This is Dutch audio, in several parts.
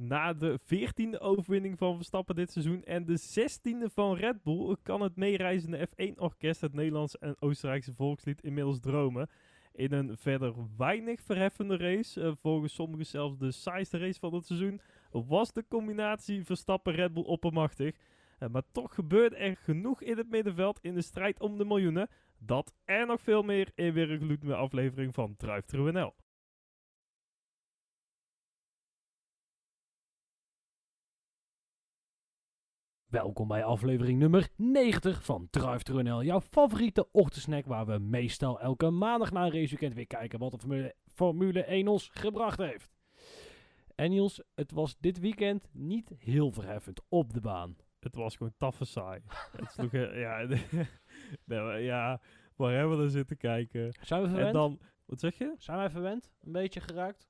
Na de 14e overwinning van Verstappen dit seizoen en de 16e van Red Bull kan het meereizende F1-orkest het Nederlandse en Oostenrijkse volkslied inmiddels dromen. In een verder weinig verheffende race, eh, volgens sommigen zelfs de saaiste race van het seizoen, was de combinatie Verstappen-Red Bull oppermachtig. Eh, maar toch gebeurde er genoeg in het middenveld in de strijd om de miljoenen. Dat en nog veel meer in weer een gloednieuwe aflevering van Drive NL. Welkom bij aflevering nummer 90 van Drive Thru NL, jouw favoriete ochtendsnack waar we meestal elke maandag na een raceweekend weer kijken wat de Formule, Formule 1 ons gebracht heeft. En Niels, het was dit weekend niet heel verheffend op de baan. Het was gewoon taffe saai. het sloeg, ja, nee, ja, waar hebben we er zitten kijken? Zijn we verwend? En dan, wat zeg je? Zijn wij verwend? Een beetje geraakt?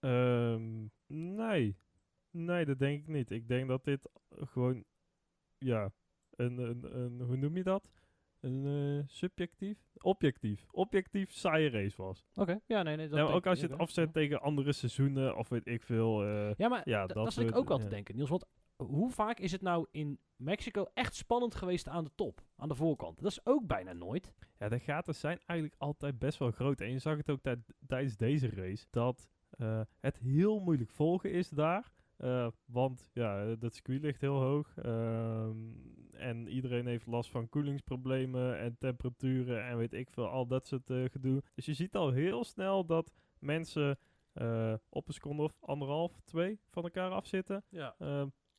Ehm, nee. Nee, dat denk ik niet. Ik denk dat dit gewoon, ja, een, een, een hoe noem je dat? Een eh, subjectief? Objectief. Objectief saaie race was. Oké, ja, nee, nee. Dat denk ook als je het afzet ja. tegen andere seizoenen of weet ik veel. eh, Ja, maar Ja, dat zit ik ook wel te denken, Niels. Want hoe vaak is het nou in Mexico echt spannend geweest aan de top, aan de voorkant? Dat is ook bijna nooit. Ja, de gaten zijn eigenlijk altijd best wel groot. En je zag het ook tij- tijdens deze race, dat eh, het heel moeilijk volgen is daar. Eh, want ja, dat circuit ligt heel hoog. ehm, en iedereen heeft last van koelingsproblemen en temperaturen en weet ik veel, al dat soort eh, gedoe. Dus je ziet al heel snel dat mensen eh, op een seconde of anderhalf, twee van elkaar afzitten. Ja.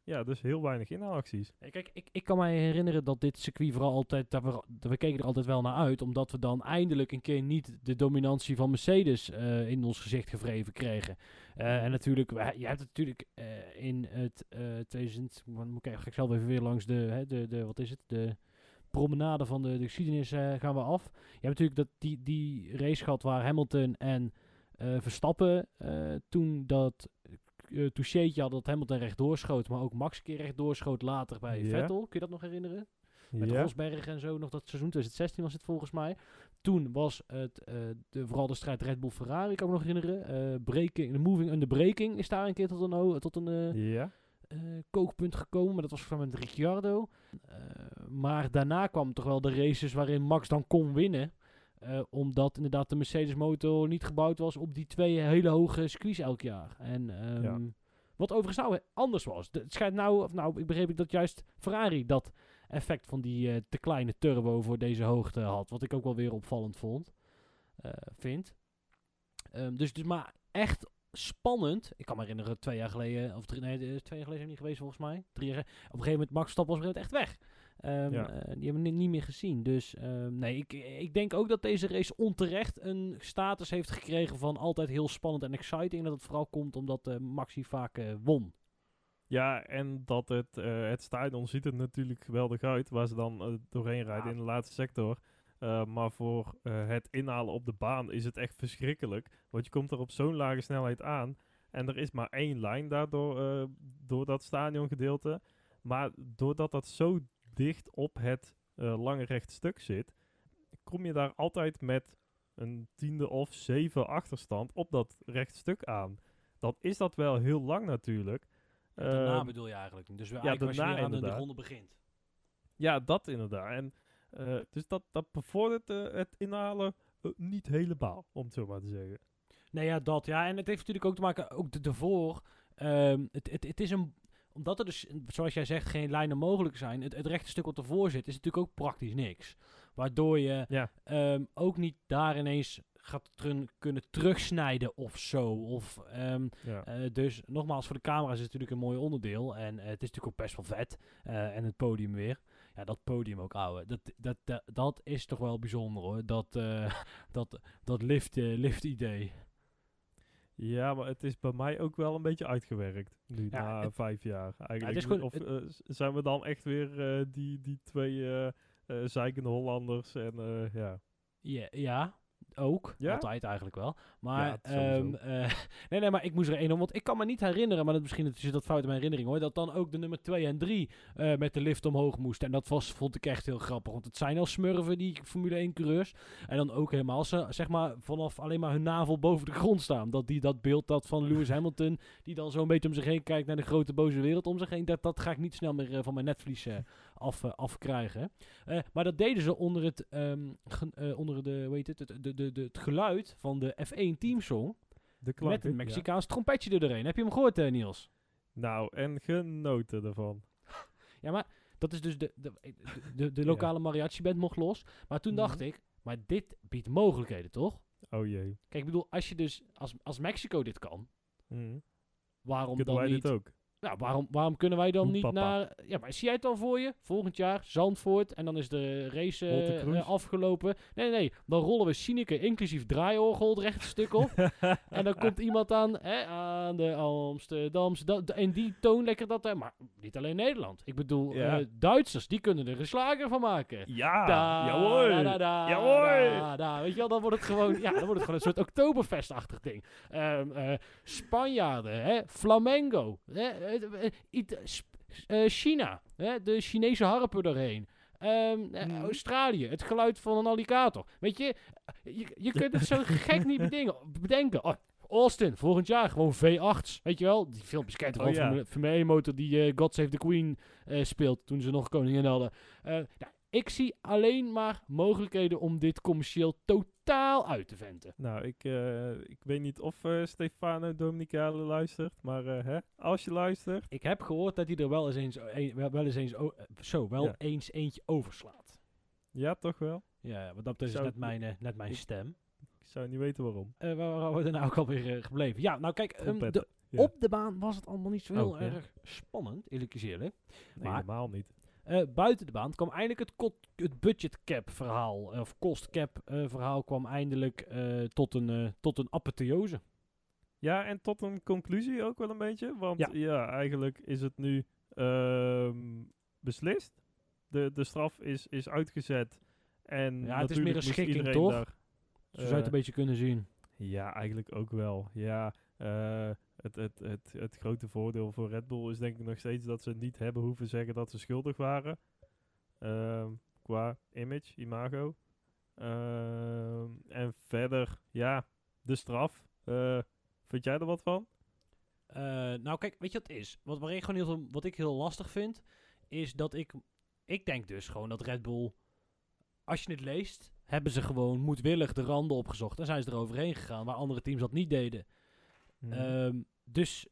Ja, dus heel weinig inhaalacties. Ja, Kijk, ik, ik kan mij herinneren dat dit circuit vooral altijd, dat we, dat we keken er altijd wel naar uit, omdat we dan eindelijk een keer niet de dominantie van Mercedes eh, in ons gezicht gevreven kregen. Eh, en natuurlijk, je hebt het natuurlijk eh, in het eh 2000, moet ik ga ik zelf even weer langs de, hè, de, de wat is het, de promenade van de, de geschiedenis gaan we af. Je hebt natuurlijk dat, die, die race gehad waar Hamilton en Verstappen toen dat uh, toucheetje had dat Hamilton rechtdoor schoot, maar ook Max een keer rechtdoor schoot later bij. Vettel. Kun je dat nog herinneren? Met Ja. Rosberg en zo, nog dat seizoen 2016 was het volgens mij. Toen was het eh, de, vooral de strijd Red Bull Ferrari, kan ik me nog herinneren. Eh breaking, de moving under breaking is daar een keer tot een, tot een eh, Ja. eh, kookpunt gekomen. Maar dat was mij met Ricciardo. Eh, maar daarna kwam toch wel de races waarin Max dan kon winnen. Eh, omdat inderdaad de Mercedes motor niet gebouwd was op die twee hele hoge squeeze elk jaar. En ehm, Ja. wat overigens nou anders was. De- Het schijnt nou, of nou, ik begreep ik dat juist Ferrari dat effect van die eh, te kleine turbo voor deze hoogte had. Wat ik ook wel weer opvallend vond. eh, vind. Ehm, dus, dus maar echt spannend. Ik kan me herinneren, twee jaar geleden, of drie, nee, twee jaar geleden zijn we niet geweest volgens mij. Drie jaar, op een gegeven moment, Max Verstappen was echt weg. Ehm, Ja. eh, die hebben we ni- niet meer gezien. Dus ehm, nee, ik, ik denk ook dat deze race onterecht een status heeft gekregen van altijd heel spannend en exciting. En dat het vooral komt omdat eh, Maxi vaak eh, won. Ja, en dat het, het stadion ziet er natuurlijk geweldig uit, waar ze dan doorheen rijden Ja. in de laatste sector. Maar voor het inhalen op de baan is het echt verschrikkelijk. Want je komt er op zo'n lage snelheid aan. En er is maar één lijn daardoor, door dat stadiongedeelte. Maar doordat dat zo dicht op het eh, lange recht stuk zit, kom je daar altijd met een tiende of zeven achterstand op dat rechtstuk aan. Dan is dat wel heel lang natuurlijk. daarna Ehm, bedoel je eigenlijk. Dus ja, eigenlijk als je daarna weer aan de, de ronde begint. Ja, dat inderdaad. En, eh, dus dat, dat bevordert eh, het inhalen niet helemaal, om het zo maar te zeggen. Nee, ja, dat. Ja, en het heeft natuurlijk ook te maken, ook de- ervoor. ehm, het, het, het is een, omdat er dus, zoals jij zegt, geen lijnen mogelijk zijn. Het, het rechte stuk wat ervoor zit, is natuurlijk ook praktisch niks. Waardoor je Ja, ehm, ook niet daar ineens gaat kunnen terugsnijden of zo. Of, ehm, ja. eh, dus nogmaals, voor de camera is het natuurlijk een mooi onderdeel. En eh, het is natuurlijk ook best wel vet. Eh, en het podium weer. Ja, dat podium ook, ouwe. Dat, dat, dat, dat is toch wel bijzonder hoor. Dat, dat, dat lift, lift idee. Ja, maar het is bij mij ook wel een beetje uitgewerkt. Nu, Ja, na het- vijf jaar eigenlijk. is of eh, zijn we dan echt weer eh, die, die twee eh zeikende Hollanders en ja. Ja, ja, ook. Ja? Altijd eigenlijk wel. Maar, Ja, ehm, eh, nee, nee, maar ik moest er één om. Want ik kan me niet herinneren, maar dat, misschien zit dat fout in mijn herinnering hoor. Dat dan ook de nummer 2 en 3 eh, met de lift omhoog moesten. En dat was, vond ik echt heel grappig. Want het zijn al smurven, die Formule 1 coureurs. En dan ook helemaal ze, zeg maar, vanaf alleen maar hun navel boven de grond staan. Dat, die, dat beeld dat van Lewis Hamilton, die dan zo'n beetje om zich heen kijkt naar de grote boze wereld om zich heen. Dat, dat ga ik niet snel meer eh, van mijn netvlies af, eh, afkrijgen. Eh, maar dat deden ze onder het, eh, onder de, hoe heet het, het, de, de, de, het geluid van de F1 teamsong. De Met een Mexicaans trompetje er doorheen. Heb je hem gehoord, eh, Niels? Nou, en genoten ervan. Ja, maar dat is dus de, de, de, de, lokale mariachi-band mocht los. Maar toen Mhm. dacht ik, maar dit biedt mogelijkheden, toch? Oh jee. Kijk, ik bedoel, als je dus, als, als Mexico dit kan, Mhm. waarom Kunnen dan wij niet... dit ook? Nou, waarom, waarom kunnen wij dan niet papa. naar... Ja, maar zie jij het al voor je? Volgend jaar, Zandvoort. En dan is de race eh, eh, afgelopen. Nee, nee, nee. Dan rollen we Sineke inclusief draaiorgel het rechte stuk op. en dan komt iemand aan, hè, aan de Amsterdamse... en die toon lekker dat... eh, maar niet alleen Nederland. Ik bedoel, Ja. eh, Duitsers, die kunnen er een slager van maken. Ja, Da, ja hoor. da, da, da, Ja, hoor. da, da. Weet je wel, dan wordt het gewoon, ja, dan wordt het gewoon een soort Oktoberfest-achtig ding. Eh, Spanjaarden, hè, Flamengo, hè, eh, eh, eh, China, hè, de Chinese harpen doorheen. Ehm, eh, Mhm. Australië, het geluid van een alligator. Weet je, je, je kunt het zo gek niet bedenken. bedenken. Oh, Austin, volgend jaar gewoon V8's. Weet je wel, die filmpjes kent Oh, ja. Formule 1 motor die eh, God Save the Queen speelt toen ze nog koningin hadden. Nou, ik zie alleen maar mogelijkheden om dit commercieel totaal uit te venten. Nou, ik, eh, ik weet niet of eh, Stefano Dominicale luistert, maar eh, hè, als je luistert, Ik heb gehoord dat hij er wel eens eens, een- wel eens, eens zo, wel Ja. eens eentje overslaat. ja toch wel? Ja, want dat is Zou net mijn, net mijn ik- stem. Ik zou niet weten waarom. Waar waren we er nou ook alweer gebleven? Ja, nou kijk, ehm, de, ja. op de baan was het allemaal niet zo heel Oh, ja. erg spannend, eerlijk gezegd. Nee, maar- helemaal niet. Eh, buiten de baan kwam eindelijk het, kot- het budget cap verhaal, eh, of cost cap eh, verhaal, kwam eindelijk tot, een, tot een apotheose. Ja, en tot een conclusie ook wel een beetje. Want Ja. ja, eigenlijk is het nu ehm, beslist. De, de straf is, is uitgezet. En Ja, het is meer een schikking, toch? daar, Zo zou je het een beetje kunnen zien. Ja, eigenlijk ook wel. Ja, het, het, het, het grote voordeel voor Red Bull is denk ik nog steeds dat ze niet hebben hoeven zeggen dat ze schuldig waren. Ehm, qua image, imago. Ehm, en verder, ja, de straf. Eh, vind jij er wat van? Eh, nou, kijk, weet je wat het is? Wat, waar ik gewoon wat ik heel lastig vind, is dat ik... Ik denk dus gewoon dat Red Bull... Als je het leest, hebben ze gewoon moedwillig de randen opgezocht. En zijn ze er overheen gegaan, waar andere teams dat niet deden. Mhm. Ehm, dus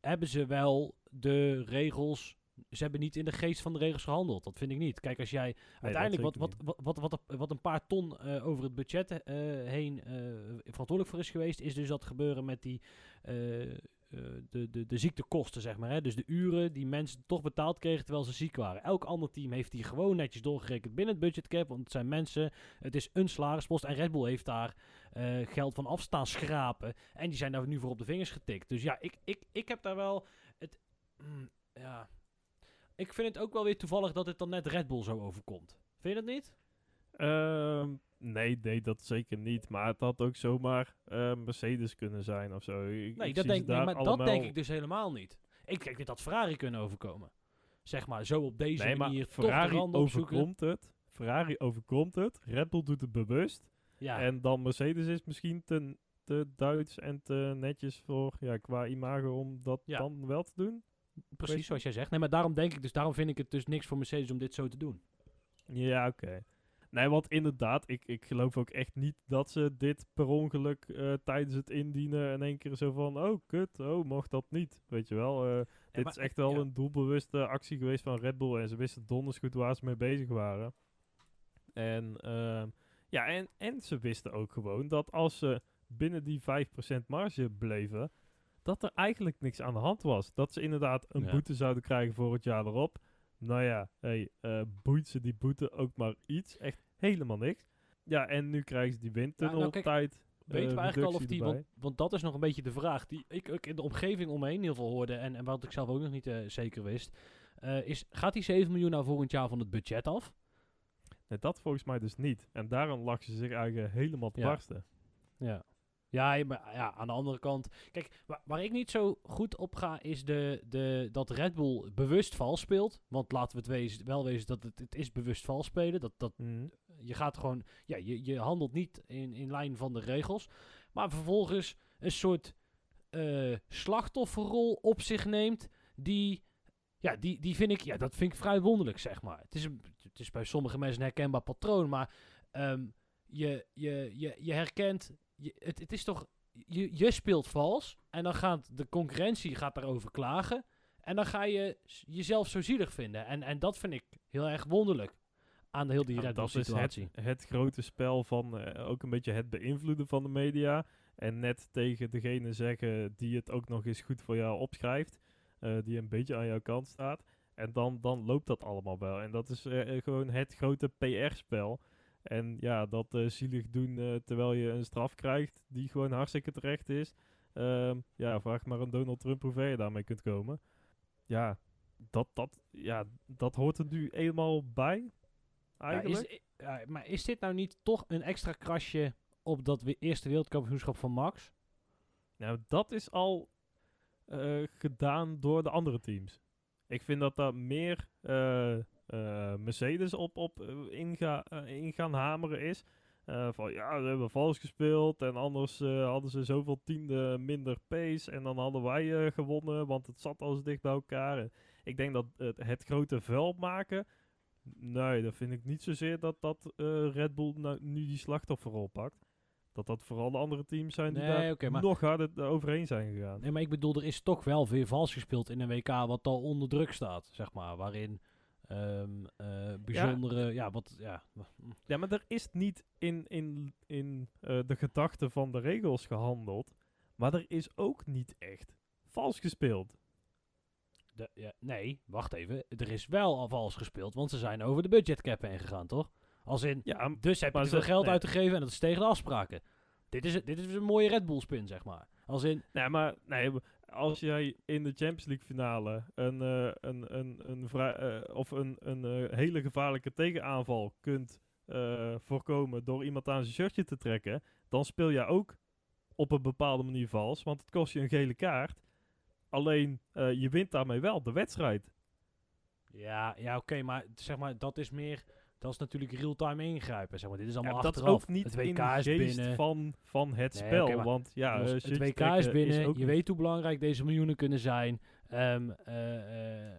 hebben ze wel de regels... Ze hebben niet in de geest van de regels gehandeld. Dat vind ik niet. Kijk, als jij uiteindelijk wat, wat, wat, wat, wat, een paar ton eh, over het budget eh, heen eh, verantwoordelijk voor is geweest, is dus dat gebeuren met die de, de, de ziektekosten, zeg maar. Hè? Dus de uren die mensen toch betaald kregen terwijl ze ziek waren. Elk ander team heeft die gewoon netjes doorgerekend binnen het budgetcap, want het zijn mensen, het is een salarispost en Red Bull heeft daar eh, geld van af staan schrapen en die zijn daar nu voor op de vingers getikt. Dus ja, ik, ik, ik heb daar wel het, mm, ja, ik vind het ook wel weer toevallig dat het dan net Red Bull zo overkomt. Vind je dat niet? Ehm, nee, nee, dat zeker niet. Maar het had ook zomaar eh, Mercedes kunnen zijn of zo. Ik- Nee, ik dat denk, nee maar dat denk ik dus helemaal niet. Ik denk dat dat Ferrari kunnen overkomen. Zeg maar, zo op deze Nee, manier toch de Ferrari overkomt het. Ferrari overkomt het. Red Bull doet het bewust. Ja, En dan Mercedes is misschien te, te Duits en te netjes voor ja, qua imago om dat Ja. dan wel te doen. precies zoals jij zegt. Nee, maar daarom denk ik dus, daarom vind ik het dus niks voor Mercedes om dit zo te doen. Ja, oké. Nee, want inderdaad, ik, ik geloof ook echt niet dat ze dit per ongeluk eh, tijdens het indienen in één keer zo van, oh kut, oh mocht dat niet. Weet je wel, eh, dit maar is echt wel ja. een doelbewuste actie geweest van Red Bull en ze wisten donders goed waar ze mee bezig waren. En ehm, ja, en, en ze wisten ook gewoon dat als ze binnen die 5% marge bleven, dat er eigenlijk niks aan de hand was. Dat ze inderdaad een Ja. boete zouden krijgen voor het jaar erop. Nou ja, hey, eh, boeit ze die boete ook maar iets? Echt helemaal niks. Ja, en nu krijgen ze die windtunneltijd. nou, Weten we eigenlijk al of die, want, want dat is nog een beetje de vraag die ik ook in de omgeving omheen heel veel hoorde en, en wat ik zelf ook nog niet eh, zeker wist. eh, is, gaat die 7 miljoen nou volgend jaar van het budget af? Nee, dat volgens mij dus niet. En daarom lag ze zich eigenlijk helemaal te Ja. barsten. Ja. Ja, maar ja, aan de andere kant. Kijk, waar, waar ik niet zo goed op ga, is de, de, dat Red Bull bewust vals speelt. Want laten we het wezen, wel wezen dat het, het is bewust vals spelen. Dat, dat, Mhm. je gaat gewoon. Ja, je, je handelt niet in, in lijn van de regels. Maar vervolgens een soort eh, slachtofferrol op zich neemt. Die. Ja, die, die vind ik. Ja, dat vind ik vrij wonderlijk, zeg maar. Het is, een, het is bij sommige mensen een herkenbaar patroon. Maar ehm, je, je, je, je herkent. Je, het, het is toch. Je, je speelt vals. En dan gaat de concurrentie gaat daarover klagen. En dan ga je jezelf zo zielig vinden. En, en dat vind ik heel erg wonderlijk. Aan de heel die Ja, Red Bull dat is situatie. het, het grote spel van eh, ook een beetje het beïnvloeden van de media. En net tegen degene zeggen die het ook nog eens goed voor jou opschrijft. Eh, die een beetje aan jouw kant staat. En dan, dan loopt dat allemaal wel. En dat is eh, eh, gewoon het grote PR-spel. En ja, dat zielig doen terwijl je een straf krijgt die gewoon hartstikke terecht is. Ehm, ja, vraag maar aan Donald Trump hoe ver je daarmee kunt komen. Ja, dat, dat, ja, dat hoort er nu eenmaal bij. Ja, Eigenlijk. is, ja, maar is dit nou niet toch een extra krasje op dat we eerste wereldkampioenschap van Max? Nou, dat is al eh, gedaan door de andere teams. Ik vind dat daar meer eh, eh, Mercedes op, op inga, in gaan hameren is. Van ja, ze hebben vals gespeeld en anders hadden ze zoveel tiende minder pace en dan hadden wij gewonnen, want het zat al zo dicht bij elkaar. Ik denk dat het, het grote vuil maken, nee, dat vind ik niet zozeer dat, dat Red Bull nou, nu die slachtofferrol pakt. Dat dat vooral de andere teams zijn die Nee, daar oké, maar- nog harder overheen zijn gegaan. Nee, maar ik bedoel, er is toch wel weer vals gespeeld in een WK wat al onder druk staat, zeg maar. Waarin ehm, eh, bijzondere, ja. wat, ja. Ja, maar er is niet in, in, in eh, de gedachte van de regels gehandeld. Maar er is ook niet echt vals gespeeld. De, ja, nee, wacht even. Er is wel al vals gespeeld, want ze zijn over de budgetcap heen gegaan, toch? Als in, Ja, dus heb je te veel geld nee. uitgegeven en dat is tegen de afspraken. Dit is, dit is een mooie Red Bull spin, zeg maar. Als in, nee, maar nee, als jij in de Champions League finale een, eh, een, een, een, eh, of een, een eh, hele gevaarlijke tegenaanval kunt voorkomen door iemand aan zijn shirtje te trekken, dan speel jij ook op een bepaalde manier vals, want het kost je een gele kaart. Alleen je wint daarmee wel de wedstrijd. Ja, ja oké, maar zeg maar, dat is meer... Dat is natuurlijk real-time ingrijpen, zeg maar. Dit is allemaal Ja, dat achteraf. ook niet het in WK de is binnen. van, van het Nee, spel. want ja, eh, het WK trekken is binnen. je niet- weet hoe belangrijk deze miljoenen kunnen zijn. Ehm, eh, eh,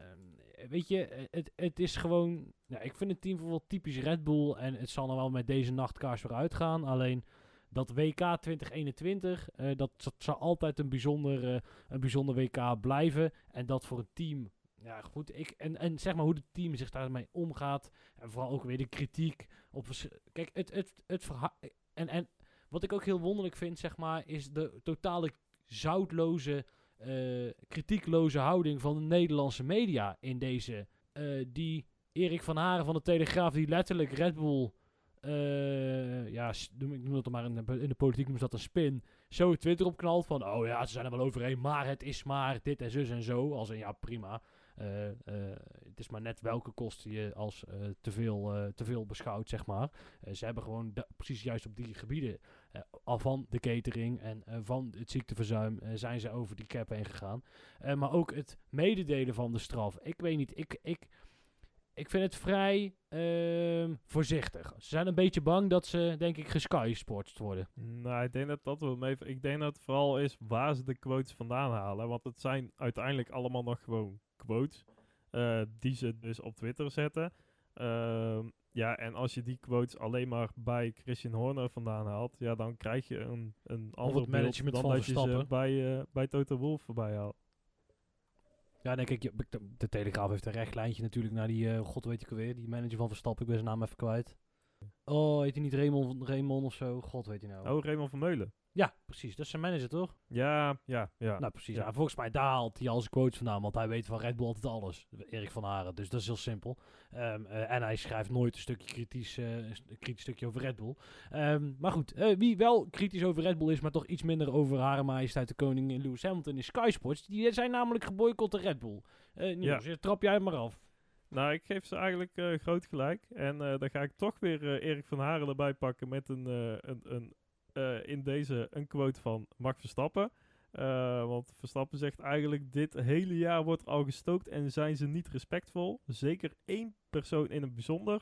weet je, eh, het, het is gewoon... Ja, ik vind het team wel typisch Red Bull. En het zal nog wel met deze nachtkaars weer uitgaan. Alleen dat WK 2021, eh, dat, dat zal altijd een bijzonder, eh, een bijzonder WK blijven. En dat voor een team... Ja, goed. Ik, en, en zeg maar hoe het team zich daarmee omgaat. En vooral ook weer de kritiek. Op, kijk, het, het, het. En, en wat ik ook heel wonderlijk vind, zeg maar, is de totale zoutloze, eh, kritiekloze houding van de Nederlandse media in deze. eh, die Erik van Haren van de Telegraaf, die letterlijk Red Bull, eh, ja, noem, ik noem dat maar in de, politiek noemen ze dat een spin, zo Twitter opknalt van, oh ja, ze zijn er wel overheen, maar het is maar dit en zus en zo. Als een, ja, prima. Eh, eh, het is maar net welke kosten je als eh, te, veel, te veel beschouwt, zeg maar. Ze hebben gewoon precies juist op die gebieden al van de catering en van het ziekteverzuim zijn ze over die cap heen gegaan. Maar ook het mededelen van de straf. Ik weet niet, ik, ik, ik vind het vrij ehm, voorzichtig. Ze zijn een beetje bang dat ze, denk ik, geskysportst worden. Nou, ik denk dat dat wel mee. Ik denk dat het vooral is waar ze de quotes vandaan halen. Want het zijn uiteindelijk allemaal nog gewoon quotes. eh, die ze dus op Twitter zetten. Ehm, ja, en als je die quotes alleen maar bij Christian Horner vandaan haalt, ja, dan krijg je een, een ander beeld management dan dat je ze bij, eh bij Toto Wolff voorbij haalt. Ja, denk ik. De, Telegraaf heeft een recht lijntje natuurlijk naar die, eh, god weet ik alweer, die manager van Verstappen. Ik ben zijn naam even kwijt. Oh, heet hij niet Raymond, Raymond of zo? God weet hij nou. Oh, Raymond Vermeulen. Ja, precies. Dat is zijn manager, toch? Ja, ja, ja. Nou, precies. Ja. Ja. volgens mij daar haalt hij al zijn quotes vandaan, want hij weet van Red Bull altijd alles. Erik van Haren, dus dat is heel simpel. Ehm, eh, en hij schrijft nooit een stukje kritisch, eh, een kritisch stukje over Red Bull. Ehm, maar goed, eh, wie wel kritisch over Red Bull is, maar toch iets minder over Hare Majesteit de Koning en Lewis Hamilton is Sky Sports. Die zijn namelijk geboycott door Red Bull. Eh Niels, trap jij maar af. Nou, ik geef ze eigenlijk groot gelijk. En dan ga ik toch weer Erik van Haren erbij pakken met een, een, een eh, in deze een quote van Max Verstappen. Eh, want Verstappen zegt eigenlijk dit hele jaar wordt al gestookt en zijn ze niet respectvol. Zeker één persoon in het bijzonder.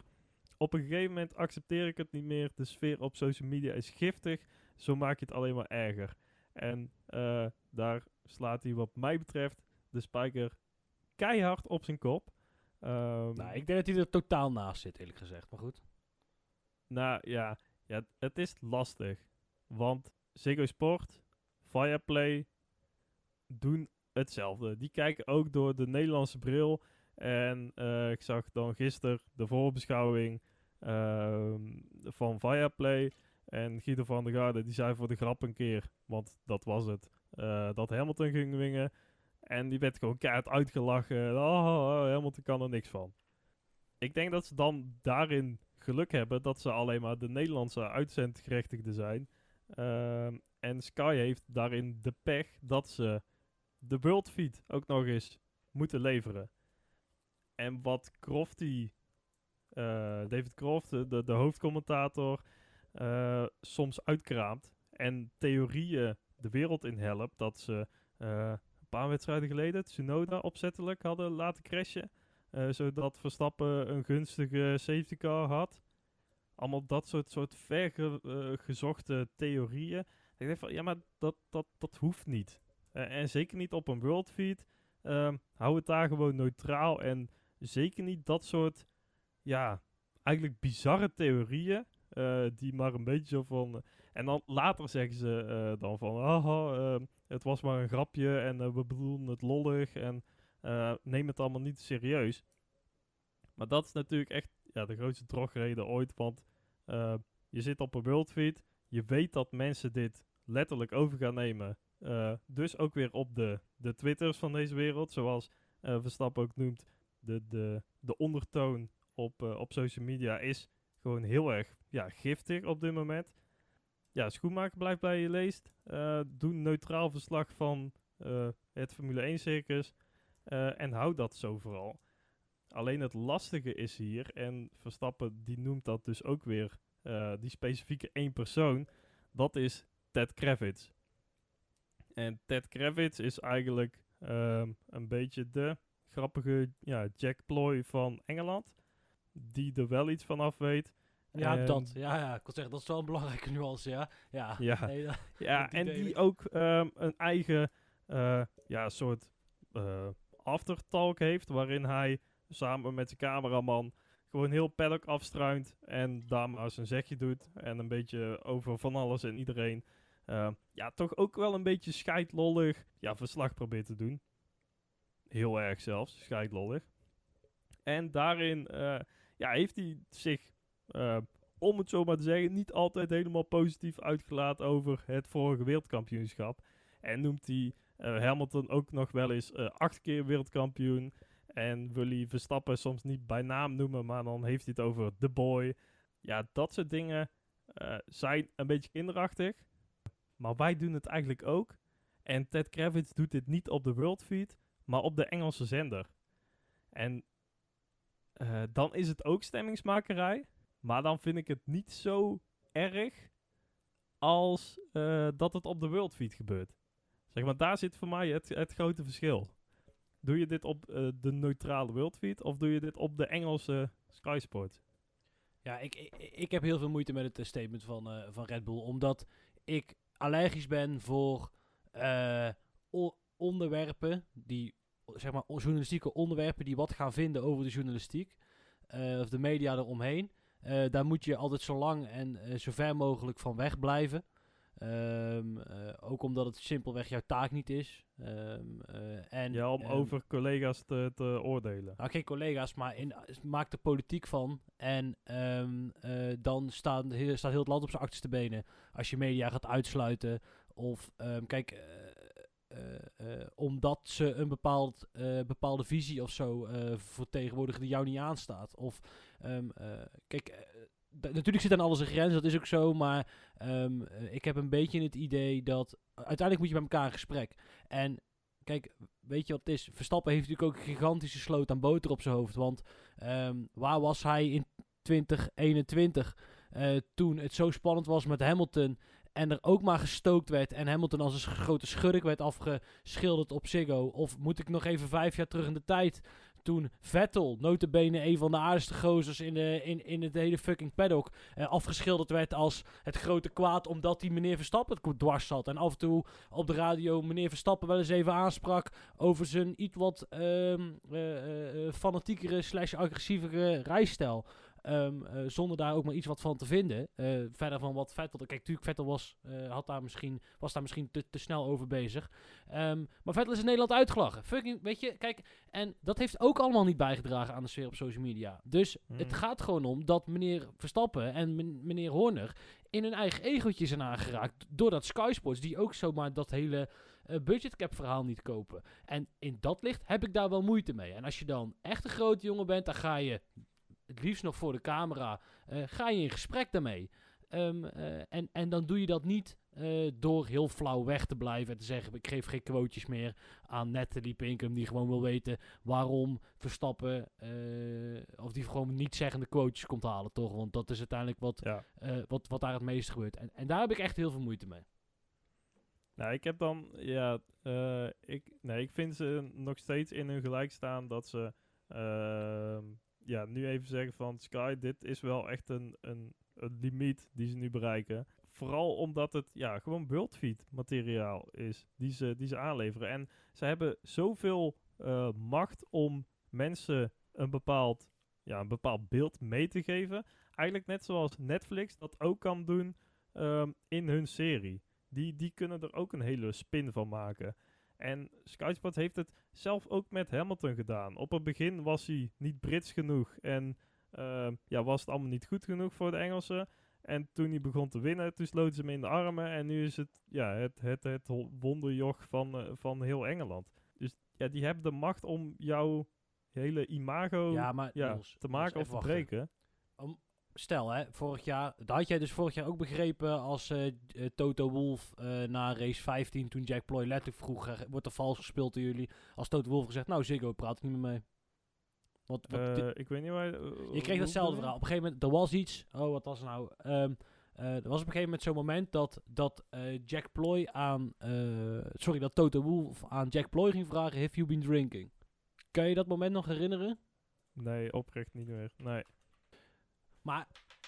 Op een gegeven moment accepteer ik het niet meer. De sfeer op social media is giftig. Zo maak je het alleen maar erger. En eh, daar slaat hij wat mij betreft de spijker keihard op zijn kop. Ehm, Nou, ik denk dat hij er totaal naast zit, eerlijk gezegd. Maar goed. Nou ja, ja, het is lastig. Want Ziggo Sport, Fireplay doen hetzelfde. Die kijken ook door de Nederlandse bril. En eh, ik zag dan gisteren de voorbeschouwing ehm, van Fireplay. En Guido van der Garde die zei voor de grap een keer, want dat was het, eh, dat Hamilton ging wingen. En die werd gewoon keihard uitgelachen. Oh, oh, oh, Hamilton kan er niks van. Ik denk dat ze dan daarin geluk hebben dat ze alleen maar de Nederlandse uitzendgerechtigden zijn. Ehm, en Sky heeft daarin de pech dat ze de World Feed ook nog eens moeten leveren. En wat Crofty, eh, David Croft, de, de hoofdcommentator, eh, soms uitkraamt en theorieën de wereld in helpt, dat ze eh, een paar wedstrijden geleden Tsunoda opzettelijk hadden laten crashen. zodat Verstappen een gunstige safety car had. Allemaal dat soort, soort vergezochte theorieën. Ik denk van, ja, maar dat, dat, dat hoeft niet. Eh, en zeker niet op een world feed. Ehm, hou het daar gewoon neutraal. En zeker niet dat soort, ja, eigenlijk bizarre theorieën. eh, die maar een beetje zo van... en dan later zeggen ze eh, dan van... Ehm, het was maar een grapje en eh, we bedoelen het lollig. En eh, neem het allemaal niet serieus. Maar dat is natuurlijk echt ja, de grootste drogreden ooit. Want eh, je zit op een worldfeed. Je weet dat mensen dit letterlijk over gaan nemen. Eh, dus ook weer op de, de Twitters van deze wereld. Zoals eh, Verstappen ook noemt. De, de, de ondertoon op, op social media is gewoon heel erg ja, giftig op dit moment. Ja, Schoenmaker blijft bij je leest. Doe neutraal verslag van het Formule 1 circus. en hou dat zo vooral. Alleen het lastige is hier, en Verstappen die noemt dat dus ook weer, eh, die specifieke één persoon, dat is Ted Kravitz. En Ted Kravitz is eigenlijk ehm, een beetje de grappige ja, Jack Ploy van Engeland, die er wel iets van af weet. Ja, En- dat. Ja, ja, ik kon zeggen, dat is wel een belangrijke nuance, ja. Ja, Ja. nee, dat- Ja, die en die ook ehm, een eigen eh, ja, soort eh, aftertalk heeft, waarin hij samen met zijn cameraman gewoon heel paddock afstruint en daar maar zijn zegje doet en een beetje over van alles en iedereen. eh, ja, toch ook wel een beetje scheidlollig ja, verslag probeert te doen. Heel erg zelfs, scheidlollig. En daarin eh, ja, heeft hij zich eh, om het zo maar te zeggen, niet altijd helemaal positief uitgelaten over het vorige wereldkampioenschap. En noemt hij eh, Hamilton ook nog wel eens eh, acht keer wereldkampioen. En wil hij Verstappen soms niet bij naam noemen, maar dan heeft hij het over The Boy. Ja, dat soort dingen eh, zijn een beetje kinderachtig. Maar wij doen het eigenlijk ook. En Ted Kravitz doet dit niet op de World Feed, maar op de Engelse zender. En eh, dan is het ook stemmingsmakerij. Maar dan vind ik het niet zo erg als eh, dat het op de Worldfeed gebeurt. Zeg maar, daar zit voor mij het, het grote verschil. Doe je dit op eh, de neutrale Worldfeed of doe je dit op de Engelse Sky Sport? Ja, ik, ik, ik heb heel veel moeite met het eh, statement van, eh, van Red Bull. Omdat ik allergisch ben voor onderwerpen die, zeg maar, journalistieke onderwerpen die wat gaan vinden over de journalistiek. of de media eromheen. Eh, daar moet je altijd zo lang en zo ver mogelijk van weg blijven. Ehm, eh, ook omdat het simpelweg jouw taak niet is. Ehm, eh, en, Ja, om ehm, over collega's te, te oordelen. nou, geen collega's, maar in, maak er politiek van. En eh, dan staan, heel, staat heel het land op zijn achterste benen. Als je media gaat uitsluiten. Of, kijk, omdat ze een bepaald, bepaalde visie of zo vertegenwoordigen die jou niet aanstaat. Of, kijk, natuurlijk zit aan alles een grens, dat is ook zo. Maar ehm, eh, ik heb een beetje het idee dat... Uiteindelijk moet je met elkaar in gesprek. En kijk, weet je wat het is? Verstappen heeft natuurlijk ook een gigantische sloot aan boter op zijn hoofd. Want ehm, waar was hij in 2021 eh, toen het zo spannend was met Hamilton en er ook maar gestookt werd en Hamilton als een grote schurk werd afgeschilderd op Ziggo? Of moet ik nog even vijf jaar terug in de tijd toen Vettel, notabene een van de aardigste gozers in, de, in, in het hele fucking paddock, eh, afgeschilderd werd als het grote kwaad omdat die meneer Verstappen dwars zat. En af en toe op de radio meneer Verstappen wel eens even aansprak over zijn iets wat ehm, eh, eh, eh, fanatiekere slash agressievere rijstijl. Ehm, eh, zonder daar ook maar iets wat van te vinden. Eh, verder van wat Vettel. Kijk, natuurlijk, Vettel was, eh, had daar misschien, was daar misschien te, te snel over bezig. Ehm, maar Vettel is in Nederland uitgelachen. Fucking, weet je, kijk. En dat heeft ook allemaal niet bijgedragen aan de sfeer op social media. Dus Hmm. het gaat gewoon om dat meneer Verstappen en men- meneer Horner in hun eigen egootje zijn aangeraakt. Door dat Sky Sports, die ook zomaar dat hele budgetcap verhaal niet kopen. En in dat licht heb ik daar wel moeite mee. En als je dan echt een grote jongen bent, dan ga je het liefst nog voor de camera, eh, ga je in gesprek daarmee. Ehm, eh, en, en dan doe je dat niet eh, door heel flauw weg te blijven en te zeggen: ik geef geen quotejes meer aan Natalie Pinkham, die gewoon wil weten waarom Verstappen, of die gewoon niet zeggende quotejes komt halen, toch? Want dat is uiteindelijk wat, Ja. wat, wat daar het meeste gebeurt. En, en daar heb ik echt heel veel moeite mee. Nou, ik heb dan, ja, ik, nee, ik vind ze nog steeds in hun gelijk staan dat ze, ehm, ja, nu even zeggen van Sky, dit is wel echt een, een, een limiet die ze nu bereiken. Vooral omdat het, ja, gewoon bultfeed materiaal is die ze, die ze aanleveren. En ze hebben zoveel eh, macht om mensen een bepaald, ja, een bepaald beeld mee te geven. Eigenlijk net zoals Netflix dat ook kan doen ehm, in hun serie. Die, die kunnen er ook een hele spin van maken. En Sky Sports heeft het zelf ook met Hamilton gedaan. Op het begin was hij niet Brits genoeg en ehm, ja, was het allemaal niet goed genoeg voor de Engelsen. En toen hij begon te winnen, toen sloten ze hem in de armen. En nu is het ja, het, het, het wonderjoch van, eh, van heel Engeland. Dus ja, die hebben de macht om jouw hele imago ja, maar ja, Niels, te maken of te breken. Stel, hè, vorig jaar, dat had jij dus vorig jaar ook begrepen als eh, eh, Toto Wolf eh, na race 15, toen Jack Ploy letterlijk vroeg, wordt er vals gespeeld door jullie, als Toto Wolf gezegd, nou Ziggo, praat ik niet meer mee. Dit- Eh, ik weet niet waar... je kreeg datzelfde verhaal. Op een gegeven moment, er was iets, oh wat was nou, Ehm, eh, er was op een gegeven moment zo'n moment dat, dat Jack Ploy aan, sorry, dat Toto Wolf aan Jack Ploy ging vragen, have you been drinking? Kan je dat moment nog herinneren? Nee, oprecht niet meer. Nee. Maar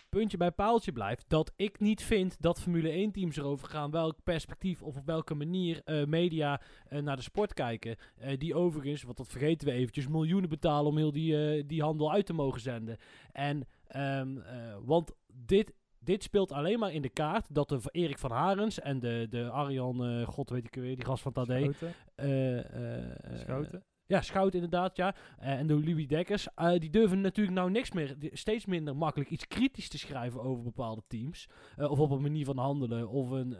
puntje bij paaltje blijft dat ik niet vind dat Formule 1 teams erover gaan welk perspectief of op welke manier eh, media eh, naar de sport kijken. Eh, die overigens, want dat vergeten we eventjes, miljoenen betalen om heel die, die handel uit te mogen zenden. En, ehm, eh, want dit, dit speelt alleen maar in de kaart dat de Erik van Harens en de, de Arjan, god weet ik weer, die gast van. Schouten? eh, Schouten? Ja, Schout inderdaad, ja. Eh, en door Louis Dekkers. Eh, die durven natuurlijk nou niks meer, steeds minder makkelijk iets kritisch te schrijven over bepaalde teams. Eh, of op een manier van handelen. Of een,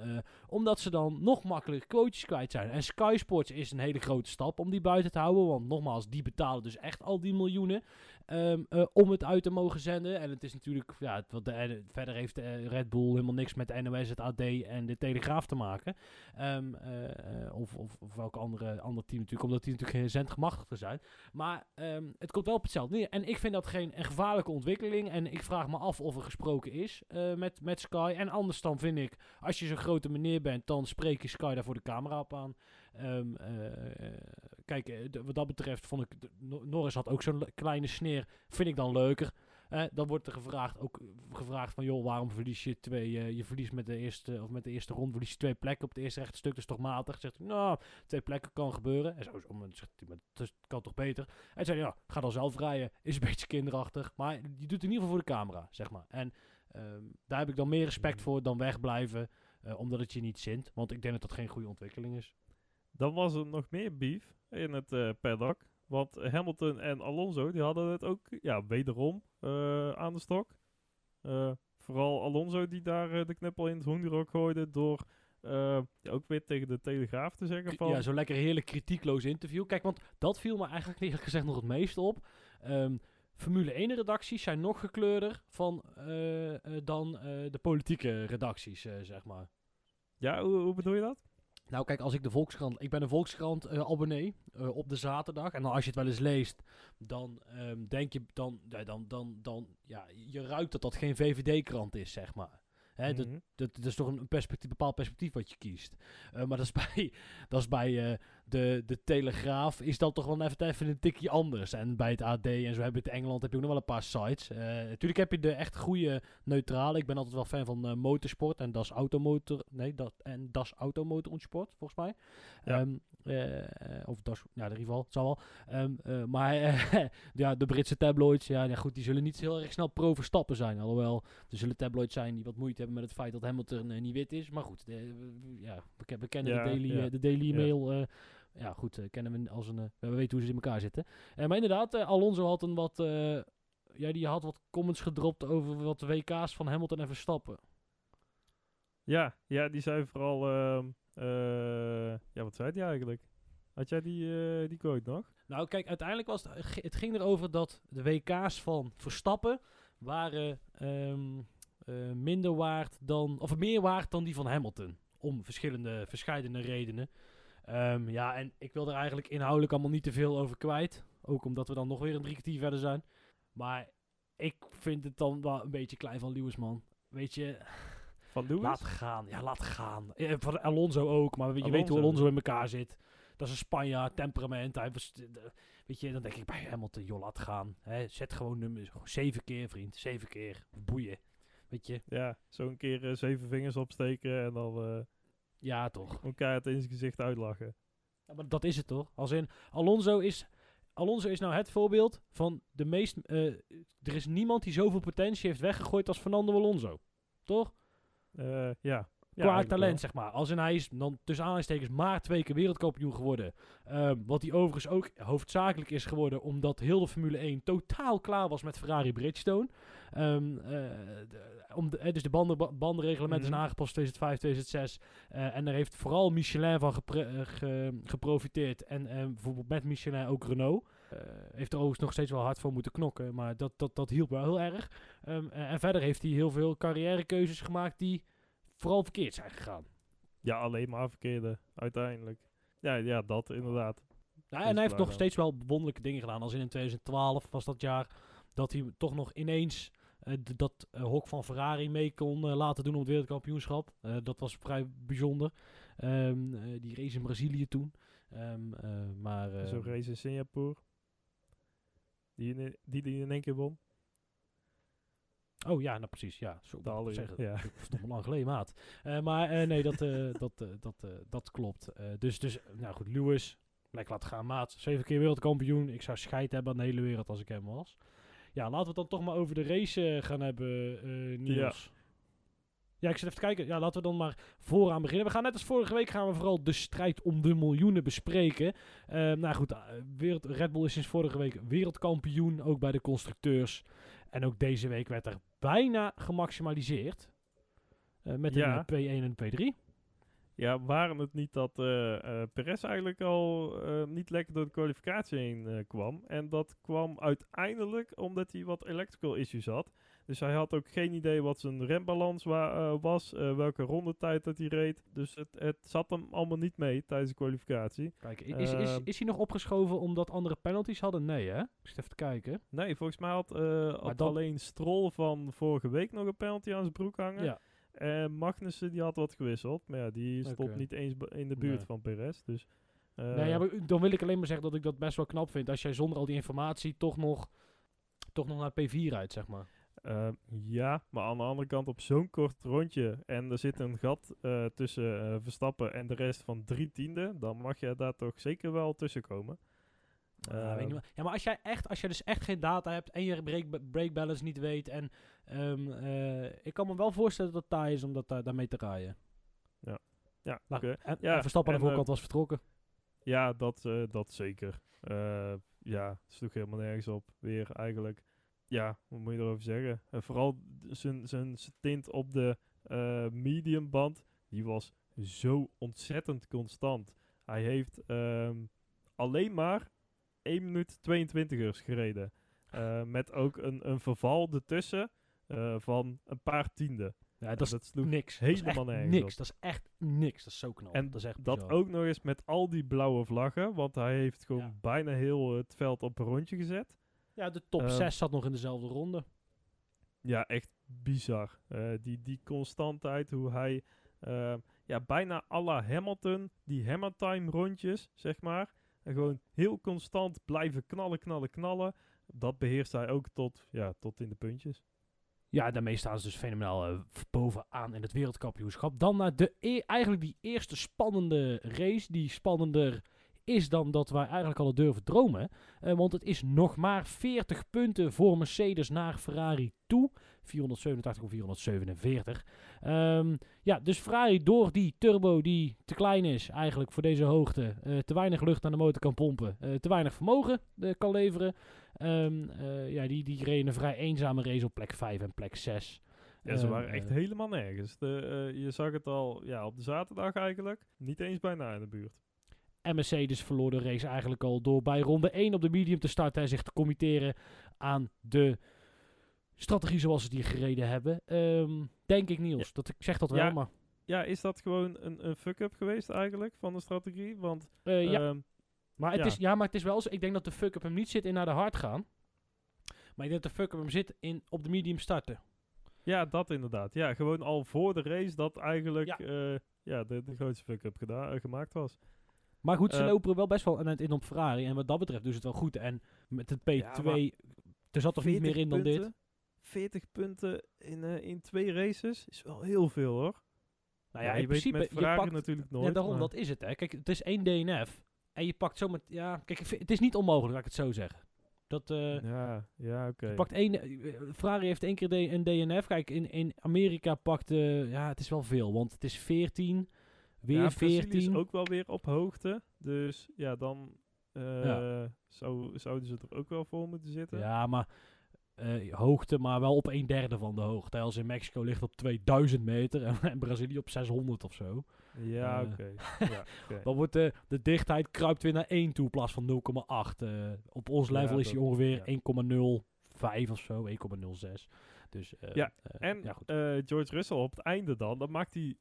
omdat ze dan nog makkelijker coaches kwijt zijn. En Sky Sports is een hele grote stap om die buiten te houden. Want nogmaals, die betalen dus echt al die miljoenen. ehm, eh, om het uit te mogen zenden. En het is natuurlijk, ja, wat de, verder heeft Red Bull helemaal niks met NOS, het AD en de Telegraaf te maken. Ehm, eh, eh, of, of, of welk andere, ander team natuurlijk, omdat die natuurlijk geen zendgemachtigd zijn. Maar ehm, het komt wel op hetzelfde neer. En ik vind dat geen een gevaarlijke ontwikkeling. En ik vraag me af of er gesproken is eh, met, met Sky. En anders dan vind ik, als je zo'n grote meneer bent, dan spreek je Sky daar voor de camera op aan. Eh, kijk, eh, wat dat betreft vond ik, Norris had ook zo'n le- kleine sneer, vind ik dan leuker. Dan wordt er gevraagd, ook gevraagd van, joh, waarom verlies je twee, eh, je verliest met de eerste, of met de eerste ronde, verlies je twee plekken op het eerste rechte stuk, dat is toch matig? Zegt hij, nou, twee plekken kan gebeuren. En zo, zo maar zegt hij, maar het kan toch beter? En zei, ja, ga dan zelf rijden, is een beetje kinderachtig, maar je doet het in ieder geval voor de camera, zeg maar. En ehm, daar heb ik dan meer respect voor dan wegblijven, eh, omdat het je niet zint, want ik denk dat dat geen goede ontwikkeling is. Dan was er nog meer beef in het eh paddock. Want Hamilton en Alonso die hadden het ook ja, wederom eh, aan de stok. Eh, vooral Alonso die daar eh, de knuppel in het hoenderok gooide door ook weer tegen de Telegraaf te zeggen van... Ja, zo'n lekker heerlijk kritiekloos interview. Kijk, want dat viel me eigenlijk eerlijk gezegd nog het meest op. Ehm, Formule 1 redacties zijn nog gekleurder van, dan de politieke redacties, zeg maar. Ja, hoe, hoe bedoel je dat? Nou, kijk, als ik de Volkskrant... Ik ben een Volkskrant-abonnee op de zaterdag. En dan als je het wel eens leest, dan ehm, denk je... Dan, ja, dan, dan, dan, ja, je ruikt dat dat geen VVD-krant is, zeg maar. Hè, dat, Mhm. dat, dat is toch een perspectief, bepaald perspectief wat je kiest. Eh, maar dat is bij, dat is bij eh, de, de Telegraaf is dat toch wel even, even een tikje anders. En bij het AD en zo heb je het Engeland heb je ook nog wel een paar sites. Eh, natuurlijk heb je de echt goede neutrale. Ik ben altijd wel fan van eh, motorsport en das automotor. Nee, dat en das automotor und sport volgens mij. Ja. Ehm, eh, of das, ja, in ieder geval, zal wel. Ehm, eh, maar ja, de Britse tabloids, ja, ja, goed, die zullen niet heel erg snel pro-Verstappen zijn. Alhoewel, er zullen tabloids zijn die wat moeite hebben met het feit dat Hamilton niet wit is. Maar goed, de- ja, we, we kennen Ja, de Daily, de Daily. Mail. Ja, goed, eh, kennen we als een. eh, we weten hoe ze in elkaar zitten. Eh, maar inderdaad, Alonso had een wat. ja, die had wat comments gedropt over wat WK's van Hamilton en Verstappen. Ja, ja, die zei vooral... ehm, eh, ja, wat zei die eigenlijk? Had jij die, die quote nog? Nou, kijk, uiteindelijk was het, het ging erover dat de WK's van Verstappen waren ehm, eh, minder waard dan, of meer waard dan die van Hamilton. Om verschillende, verschillende redenen. Ehm, ja, en ik wil er eigenlijk inhoudelijk allemaal niet te veel over kwijt. Ook omdat we dan nog weer een drie kwartier verder zijn. Maar ik vind het dan wel een beetje klein van Lewis, man. Weet je, Van Lewis? laat gaan. Ja, laat gaan. Eh, van Alonso ook, maar je weet hoe Alonso. In elkaar zit. Dat is een Spanjaard, temperament. Hij was, de- weet je, dan denk ik bij Hamilton, joh, laat gaan. Hè, zet gewoon. Gewoon zeven keer, vriend. Zeven keer. Boeien. Weet je? Ja, zo een keer eh, zeven vingers opsteken en dan eh Ja, toch. elkaar het in zijn gezicht uitlachen. Ja, maar dat is het toch? Als in, Alonso is, Alonso is nou het voorbeeld van de meest... eh, er is niemand die zoveel potentie heeft weggegooid als Fernando Alonso. Toch? Eh, ja. Qua talent, zeg maar. Als in hij is dan tussen aanhalingstekens maar twee keer wereldkampioen geworden. Ehm, wat hij overigens ook hoofdzakelijk is geworden omdat heel de Formule 1 totaal klaar was met Ferrari Bridgestone. Ehm, eh, de- om de, eh, dus de banden, ba- bandenreglement is aangepast 2005, 2006. eh, en daar heeft vooral Michelin van eh, ge- geprofiteerd. En bijvoorbeeld met Michelin ook Renault. Heeft er overigens nog steeds wel hard voor moeten knokken. Maar dat, dat, dat hielp wel heel erg. Ehm, eh, en verder heeft hij heel veel carrièrekeuzes gemaakt die vooral verkeerd zijn gegaan. Ja, alleen maar verkeerde, uiteindelijk. Ja, ja dat inderdaad. Nou, en hij heeft nog steeds wel wonderlijke dingen gedaan. Als in, in 2012 was dat jaar dat hij toch nog ineens eh, dat eh, hok van Ferrari mee kon eh, laten doen op het wereldkampioenschap. Eh, dat was vrij bijzonder. Ehm, eh, die race in Brazilië toen. Ehm, eh, maar eh, Zo'n race in Singapore. Die in, die die in één keer won. Oh ja, nou precies. Ja, zo zeggen. ja. Verdomme lang geleden, maat. Eh, maar eh, nee, dat, eh, dat, dat, dat klopt. Dus, dus, nou goed, Lewis, lekker laten gaan, maat. Zeven keer wereldkampioen. Ik zou scheid hebben aan de hele wereld als ik hem was. Ja, laten we het dan toch maar over de race gaan hebben, Niels. Ja. ik zit even te kijken. Ja, laten we dan maar vooraan beginnen. We gaan net als vorige week gaan we vooral de strijd om de miljoenen bespreken. Nou goed, wereld, Red Bull is sinds vorige week wereldkampioen, ook bij de constructeurs. En ook deze week werd er bijna gemaximaliseerd. Eh, met Ja. een eh, P1 en een P3. Ja, waren het niet dat eh Perez eigenlijk al niet lekker door de kwalificatie heen kwam. En dat kwam uiteindelijk omdat hij wat electrical issues had. Dus hij had ook geen idee wat zijn rembalans wa- eh, was, eh, welke rondetijd dat hij reed. Dus het, het zat hem allemaal niet mee tijdens de kwalificatie. Kijk, is, is, Ehm. is hij nog opgeschoven omdat andere penalties hadden? Nee, hè? Ik zit even te kijken. Nee, volgens mij had, eh, had alleen Stroll van vorige week nog een penalty aan zijn broek hangen. Ja. En Magnussen die had wat gewisseld. Maar ja, die stond niet eens in de buurt Nee. van Perez. Dus, nee, ja, maar dan wil ik alleen maar zeggen dat ik dat best wel knap vind. Als jij zonder al die informatie toch nog, toch nog naar P4 rijdt, zeg maar. Eh, ja, maar aan de andere kant op zo'n kort rondje en er zit een gat eh, tussen eh, Verstappen en de rest van drie tiende, dan mag je daar toch zeker wel tussen komen. Ja, weet Ehm, niet ja, maar als jij, echt, als jij dus echt geen data hebt en je break, break balance niet weet. En ehm, eh, ik kan me wel voorstellen dat het taai is om dat, daar daarmee te rijden. ja, Nou, en, Ja, en Verstappen aan de voorkant was vertrokken. Ja, dat, dat zeker. Ja, het sloeg helemaal nergens op. Weer eigenlijk. Ja, wat moet je erover zeggen? Eh, vooral zijn- zijn stint op de eh mediumband, die was zo ontzettend constant. Hij heeft ehm, alleen maar 1 minuut 22ers gereden. Eh, met ook een, een verval ertussen eh, van een paar tienden. Ja, dat is dat sloeg niks. Helemaal nergens niks. op. Dat is echt niks. Dat is zo knap. En dat is echt Dat bizar. ook nog eens met al die blauwe vlaggen. Want hij heeft gewoon Ja. bijna heel het veld op een rondje gezet. Ja, de top Eh, 6 zat nog in dezelfde ronde. Ja, echt bizar. Eh, die, die constantheid, hoe hij eh, ja, bijna à la Hamilton, die Hammertime rondjes, zeg maar. En gewoon heel constant blijven knallen, knallen, knallen. Dat beheerst hij ook tot, ja, tot in de puntjes. Ja, daarmee staan ze dus fenomenaal eh, bovenaan in het wereldkampioenschap. Dan naar de e- eigenlijk die eerste spannende race. Die spannender is dan dat wij eigenlijk al durven dromen. Eh, want het is nog maar 40 punten voor Mercedes naar Ferrari toe. 487 of 447. Ehm, ja, dus Ferrari door die turbo die te klein is eigenlijk voor deze hoogte. eh, te weinig lucht aan de motor kan pompen. eh, te weinig vermogen kan leveren. Ehm, eh, ja, die, die reden een vrij eenzame race op plek 5 en plek 6. Ja, ze Ehm, waren echt helemaal nergens. De, je zag het al ja, op de zaterdag eigenlijk. Niet eens bijna in de buurt. En Mercedes verloor de race eigenlijk al door bij ronde 1 op de medium te starten en zich te committeren aan de strategie zoals ze die gereden hebben. Ehm, denk ik, Niels. Dat, ik zeg dat wel, Ja, maar... Ja, is dat gewoon een, een fuck-up geweest eigenlijk van de strategie? Want eh, ja, ehm, maar het ja. Is, ja, maar het is wel zo. Ik denk dat de fuck-up hem niet zit in naar de hard gaan. Maar ik denk dat de fuck-up hem zit in op de medium starten. Ja, dat inderdaad. Ja, gewoon al voor de race dat eigenlijk Ja. ja. ja, de, de grootste fuck-up geda- eh, gemaakt was. Maar goed, ze Eh, lopen er wel best wel aan het in op Ferrari. En wat dat betreft doen ze het wel goed. En met het P2, Ja, maar er zat toch niet meer 40 in dan dit? punten, 40 punten in, eh, in twee races is wel heel veel hoor. Nou ja, je in weet principe, met je Ferrari pakt, natuurlijk nooit. Ja, daarom, maar- dat is het. Hè. Kijk, het is één DNF. En je pakt zomaar... Ja, kijk, het is niet onmogelijk, laat ik het zo zeggen. Dat, eh, Ja, ja oké. je pakt één... Ferrari heeft één keer een DNF. Kijk, in, in Amerika pakt... ja, het is wel veel, want het is 14. Weer ja, Brazilië is 14. ook wel weer op hoogte. Dus ja, dan eh, Zou, zouden ze er ook wel voor moeten zitten. Ja, maar... eh, hoogte, maar wel op een derde van de hoogte. Als in Mexico ligt op 2000 meter en, en Brazilië op 600 of zo. Ja, Eh. oké. ja. Dan wordt de, de dichtheid kruipt weer naar 1 toe in plaats van 0,8. Eh, op ons Ja, level is die ongeveer ja. 1,05 of zo, 1,06. Dus eh, Ja, eh, En ja, goed. eh, George Russell op het einde dan, dan maakt hij,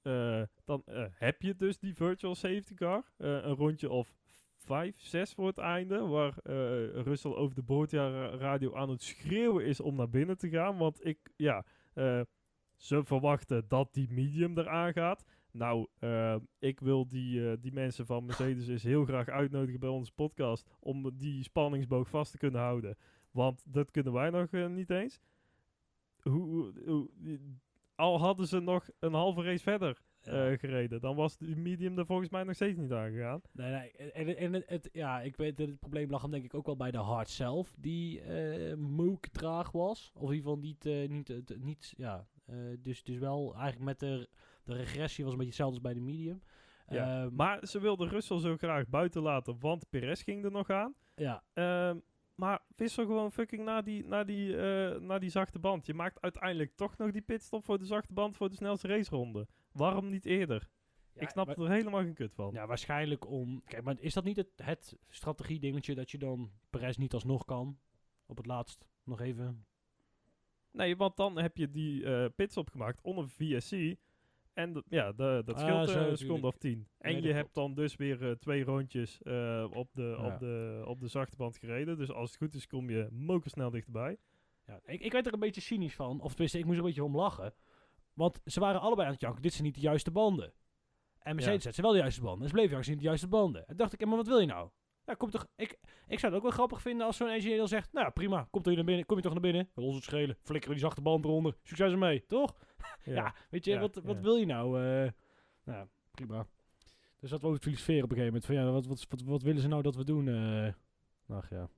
dan heb je dus die virtual safety car. een rondje of 5, 6 voor het einde, waar eh, Russell over de boordjaarradio aan het schreeuwen is om naar binnen te gaan. Want ik, ja, ze verwachten dat die medium eraan gaat. Nou, ik wil die, die mensen van Mercedes is heel graag uitnodigen bij onze podcast om die spanningsboog vast te kunnen houden. Want dat kunnen wij nog niet eens. Hoe, al hadden ze nog een halve race verder Ja. eh, gereden, dan was die medium er volgens mij nog steeds niet aangegaan. Nee, nee. En, en het, het- ja, ik weet dat het probleem lag hem denk ik ook wel bij de hard zelf, die eh moek traag was. Of in ieder geval niet, eh, niet, eh, niet ja. eh, dus, dus wel eigenlijk met de, de regressie was een beetje hetzelfde als bij de medium. Ja, Ehm, Maar ze wilden Russell zo graag buiten laten, want Perez ging er nog aan. ja, Ehm, maar wissel gewoon fucking naar die, naar, die, eh, naar die zachte band. Je maakt uiteindelijk toch nog die pitstop voor de zachte band voor de snelste raceronde. Waarom niet eerder? Ja, ik snap maar- er helemaal geen kut van. Ja, waarschijnlijk om... Kijk, maar is dat niet het, het strategie-dingetje dat je dan Perez niet alsnog kan? Op het laatst nog even... Nee, want dan heb je die eh pitstop gemaakt onder VSC. En dat- ja, de, dat Ah, scheelt zo, eh, een seconde of tien. En Nee, je hebt dan dus weer eh, twee rondjes eh, op, de, Ja. op, de, op de zachte band gereden. Dus als het goed is, kom je mokersnel dichterbij. Ja, ik, ik werd er een beetje cynisch van. Of tenminste, ik moest er een beetje om lachen. Want ze waren allebei aan het janken. Dit zijn niet de juiste banden. En Mercedes Ja. zet ze wel de juiste banden. En ze bleven ze niet de juiste banden. En dacht ik, maar wat wil je nou? Ja, kom toch, ik, ik zou het ook wel grappig vinden als zo'n engineer dan zegt... Nou ja, prima, kom, toch naar binnen, kom je toch naar binnen? Wil ons het schelen. Flikkeren die zachte band eronder. Succes ermee, toch? Ja, weet je, Ja, wat, wat wil je nou? eh nou, prima. Dus dat we over filosoferen op een gegeven moment. Van ja, wat, wat, wat, wat willen ze nou dat we doen? eh ach ja.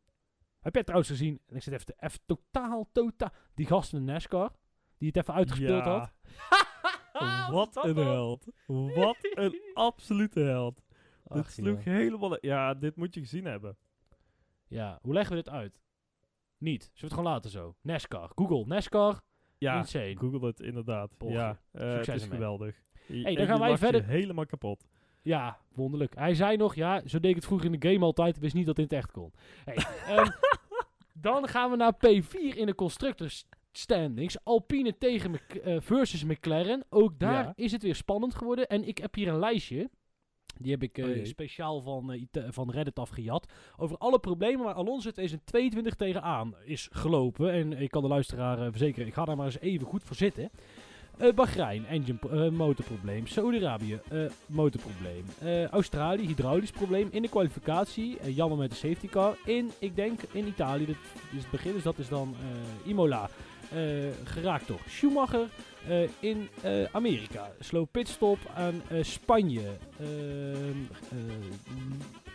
Heb jij trouwens gezien, en ik zit even, te, even totaal, totaal... Die gast in de NASCAR, die het even uitgespeeld had. Wat dat een held. Wat een absolute held. Ach, dit sloeg helemaal... Ja, dit moet je gezien hebben. Ja, hoe leggen we dit uit? Niet. Zullen we het gewoon laten zo? NASCAR. Google. NASCAR. Ja, Insane. google het inderdaad. Ja, eh, het is ermee. geweldig. Je- dan gaan wij verder. helemaal kapot. Ja, wonderlijk. Hij zei nog, ja, zo deed ik het vroeger in de game altijd. Ik wist niet dat dit in het echt kon. Hey, ehm, dan gaan we naar P4 in de constructors standings. Alpine tegen Mc- eh, versus McLaren. Ook daar Ja. is het weer spannend geworden. En ik heb hier een lijstje. Die heb ik eh, Oh speciaal van, eh, van Reddit afgejat. Over alle problemen waar Alonso 2022 tegenaan is gelopen. En ik kan de luisteraar eh, verzekeren, ik ga daar maar eens even goed voor zitten. Bahrein, engine, pro- motorprobleem. Saudi-Arabië, motorprobleem. Australië, hydraulisch probleem. In de kwalificatie, jammer met de safety car. In, ik denk, in Italië, dat is het begin, dus dat is dan Imola. Eh, geraakt door Schumacher. Eh, in eh, Amerika, slow pitstop aan Spanje. Ehm,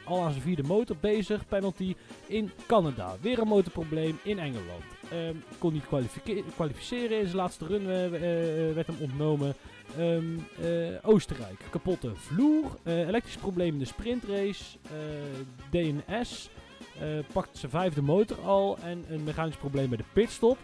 al aan zijn vierde motor bezig, penalty. In Canada, weer een motorprobleem in Engeland. Ehm, kon niet kwalifice- kwalificeren in zijn laatste run, werd hem ontnomen. Ehm, eh, Oostenrijk, kapotte vloer. elektrisch probleem in de sprintrace. DNS. pakt zijn vijfde motor al. En een mechanisch probleem bij de pitstop.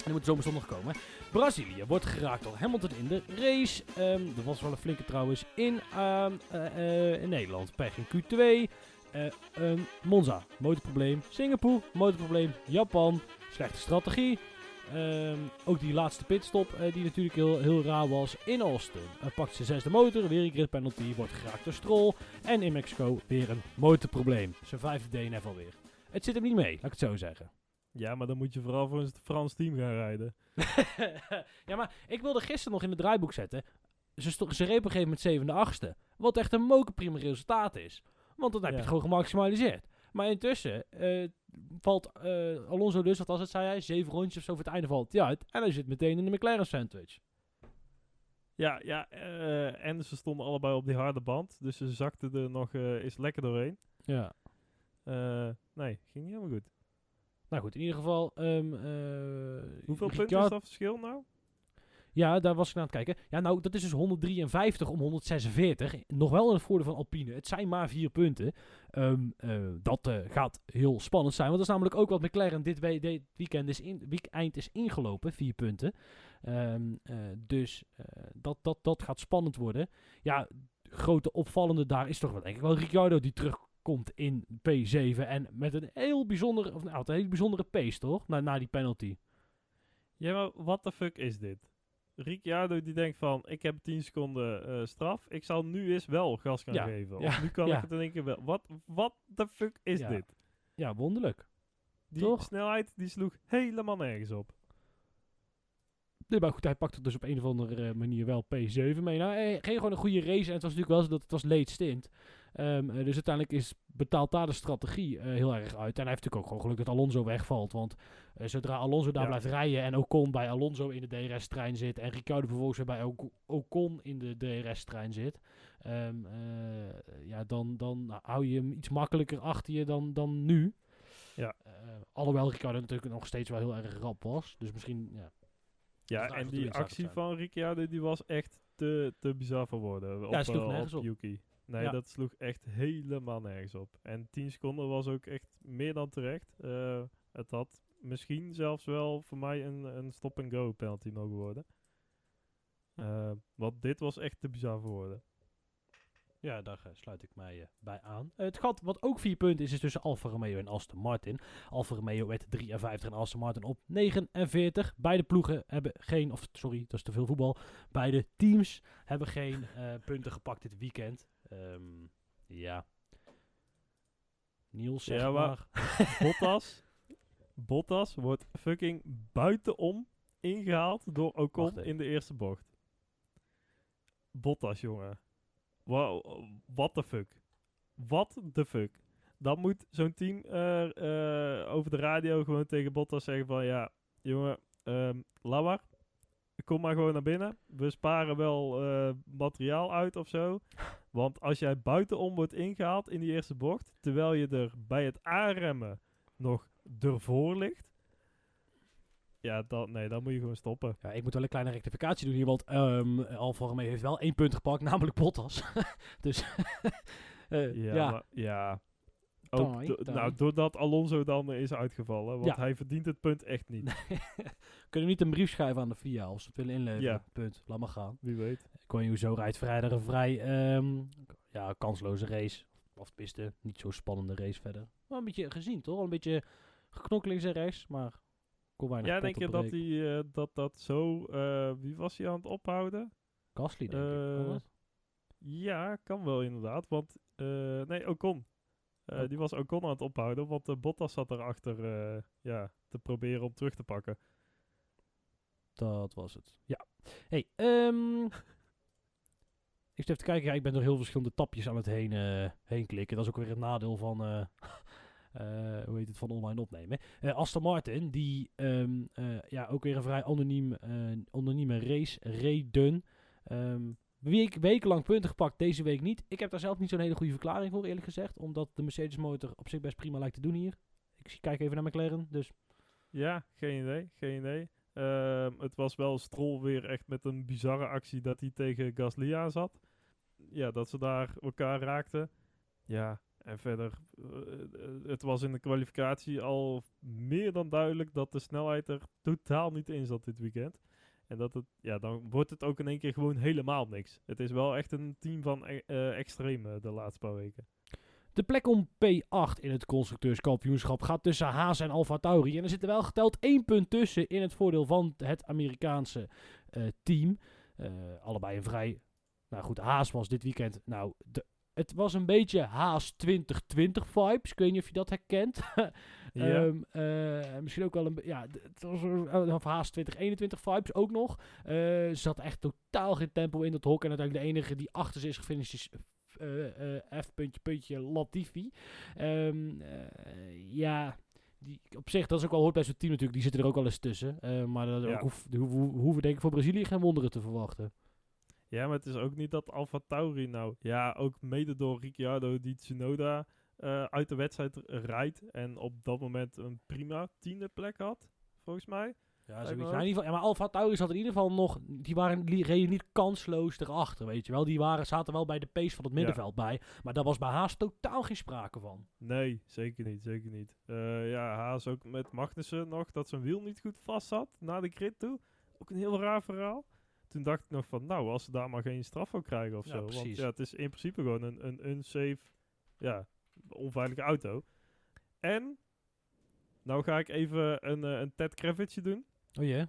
En die moet zometeen nog komen. Brazilië wordt geraakt door Hamilton in de race. Ehm er was wel een flinke trouwens in, ehm, eh, eh, in Nederland. Pech in Q2. Eh, ehm, Monza, motorprobleem. Singapore, motorprobleem. Japan, slechte strategie. Ook die laatste pitstop, die natuurlijk heel, heel raar was. In Austin eh, pakt zijn zesde motor, weer een grid penalty, wordt geraakt door Stroll. En in Mexico weer een motorprobleem. Zijn vijfde DNF alweer. Het zit hem niet mee, laat ik het zo zeggen. Ja, maar dan moet je vooral voor een Frans team gaan rijden. ja, maar ik wilde gisteren nog in het draaiboek zetten. Ze, ze reed op een gegeven moment zevende, achtste. Wat echt een mokerprima resultaat is. Want dan heb je Ja. het gewoon gemaximaliseerd. Maar intussen eh, valt eh, Alonso dus, wat als het zei hij, zeven rondjes of zo voor het einde valt hij uit. En hij zit meteen in de McLaren sandwich. Ja, ja eh, en ze stonden allebei op die harde band. Dus ze zakten er nog eens lekker doorheen. Ja. Nee, ging niet helemaal goed. Nou goed, in ieder geval... ehm, eh, Hoeveel punten is dat verschil nou? Ja, daar was ik naar aan het kijken. Ja, nou, dat is dus 153 om 146. Nog wel in het voordeel van Alpine. Het zijn maar vier punten. Ehm, eh, dat eh, gaat heel spannend zijn. Want dat is namelijk ook wat McLaren dit, we- dit weekend is in, week eind is ingelopen. Vier punten. Ehm, eh, dus dat, dat, dat gaat spannend worden. Ja, grote opvallende daar is toch wel denk ik wel Ricciardo die terugkomt in P7. En met een heel bijzondere, of nou, een hele bijzondere pace toch? Na, na die penalty. Ja, maar wat de fuck is dit? Ricciardo die denkt van, ik heb 10 seconden eh, straf. Ik zal nu eens wel gas gaan Ja, geven. Of ja, nu kan ja. ik het in één keer wel. Wat, wat de fuck is dit? Ja, wonderlijk. Die toch? snelheid die sloeg helemaal nergens op. Nee, maar goed, hij pakte dus op een of andere eh, manier wel P7 mee. Nou, hij ging gewoon een goede race en het was natuurlijk wel zo dat het was late stint. Ehm, eh, dus uiteindelijk is, betaalt daar de strategie eh, heel erg uit. En hij heeft natuurlijk ook gewoon geluk dat Alonso wegvalt. Want zodra Alonso daar Ja. blijft rijden en Ocon bij Alonso in de DRS-trein zit... en Ricciardo vervolgens weer bij Oc- Ocon in de DRS-trein zit... ehm, eh, ja, dan, dan hou je hem iets makkelijker achter je dan, dan nu. Ja. Alhoewel Ricciardo natuurlijk nog steeds wel heel erg rap was. Dus misschien, ja, Ja, en die actie van Ricciardo die was echt te, te bizar voor woorden. Op, Ja, sloeg eh, nergens op. Yuki. Nee, Ja. dat sloeg echt helemaal nergens op. En 10 seconden was ook echt meer dan terecht. Eh, het had misschien zelfs wel voor mij een, een stop-and-go penalty mogen worden. Eh, want dit was echt te bizar voor woorden. Ja, daar eh, sluit ik mij eh, bij aan. Eh, het gat wat ook vier punten is, is tussen Alfa Romeo en Aston Martin. Alfa Romeo werd 53 en Aston Martin op 49. Beide ploegen hebben geen, of sorry, dat is te veel voetbal. Beide teams hebben geen punten gepakt dit weekend. Ehm, ja. Niels, zeg Ja, maar. maar- Bottas, Bottas wordt fucking buitenom ingehaald door Ocon in de eerste bocht. Bottas, jongen. Wow, what the fuck? What the fuck? Dan moet zo'n team eh, eh, over de radio gewoon tegen Bottas zeggen van... Ja, jongen, laat maar. Kom maar gewoon naar binnen. We sparen wel eh, materiaal uit of zo. Want als jij buitenom wordt ingehaald in die eerste bocht... terwijl je er bij het aanremmen nog ervoor ligt... Ja, dan, nee, dan moet je gewoon stoppen. Ja, ik moet wel een kleine rectificatie doen hier, want ehm Alfa Romeo heeft wel één punt gepakt, namelijk Bottas. dus, eh, Ja, ja. maar- ja. Ook nou, doordat Alonso dan is uitgevallen. Want Ja. hij verdient het punt echt niet. Kunnen we niet een brief schrijven aan de FIA als ze het willen inleveren? Ja. Punt. Laat maar gaan. Wie weet. Guan zo rijdt vrijdag een vrij ehm, ja, kansloze race. Of tenminste, niet zo spannende race verder. Wel een beetje gezien, toch? Een beetje geknokkeling zijn race, maar Weinig Ja, denk je dat, die, eh, dat dat zo... eh, wie was hij aan het ophouden? Gasly, denk ik. Kan eh? Ja, kan wel inderdaad. Want, nee, Ocon. Oh. Die was Ocon aan het ophouden, want eh, Bottas zat erachter eh, ja, te proberen om terug te pakken. Dat was het. Ja. Hey, ehm ik zit even te kijken. Ja, ik ben door heel verschillende tapjes aan het heen, heen klikken. Dat is ook weer het nadeel van, hoe heet het, van online opnemen. Eh Aston Martin, die ehm, eh, ja, ook weer een vrij anoniem, eh, anonieme race reden. Ehm week, wekenlang punten gepakt, deze week niet. Ik heb daar zelf niet zo'n hele goede verklaring voor, eerlijk gezegd. Omdat de Mercedes motor op zich best prima lijkt te doen hier. Ik kijk even naar McLaren, dus Ja, geen idee, geen idee. Ehm, het was wel Stroll weer echt met een bizarre actie dat hij tegen Gasly aan zat. Ja, dat ze daar elkaar raakten. Ja, en verder, eh, eh, het was in de kwalificatie al meer dan duidelijk dat de snelheid er totaal niet in zat dit weekend. En dat het, ja, dan wordt het ook in één keer gewoon helemaal niks. Het is wel echt een team van e- eh, extreme de laatste paar weken. De plek om P8 in het constructeurskampioenschap gaat tussen Haas en Alfa Tauri. En er zit er wel geteld één punt tussen in het voordeel van het Amerikaanse team. Allebei een vrij... Nou goed, Haas was dit weekend... Nou, de, het was een beetje Haas 2020 vibes. Ik weet niet of je dat herkent. Ja. Ehm, eh, misschien ook wel een... Ja, het was een uh, Haas 2021 vibes ook nog. Eh, ze zat echt totaal geen tempo in dat hok. En uiteindelijk de enige die achter ze is gefinished is eh, eh, F puntje puntje Latifi. Ehm, eh, ja, die, op zich, dat is ook wel hoort bij zo'n team natuurlijk. Die zitten er ook al eens tussen. Eh, maar dat Ja. ook hoef, hoe, hoe, hoeven denk ik voor Brazilië geen wonderen te verwachten. Ja, maar het is ook niet dat Alfa Tauri nou... Ja, ook mede door Ricciardo die Tsunoda eh, uit de wedstrijd rijdt. En op dat moment een prima tiende plek had, volgens mij. Ja, zoiets. Nou, in ieder geval, ja, maar Alfa Tauri zat in ieder geval nog... Die waren, die reden niet kansloos erachter, weet je wel. Die waren, zaten wel bij de pace van het middenveld bij. Maar daar was bij Haas totaal geen sprake van. Nee, zeker niet, zeker niet. Eh, ja, Haas ook met Magnussen nog, dat zijn wiel niet goed vast zat na de grid toe. Ook een heel raar verhaal. Toen dacht ik nog van, nou, als ze daar maar geen straf voor krijgen of Ja, zo. Want ja, het is in principe gewoon een, een unsafe, ja, onveilige auto. En, nou ga ik even een, eh, een Ted Kravitje doen. Oh ja?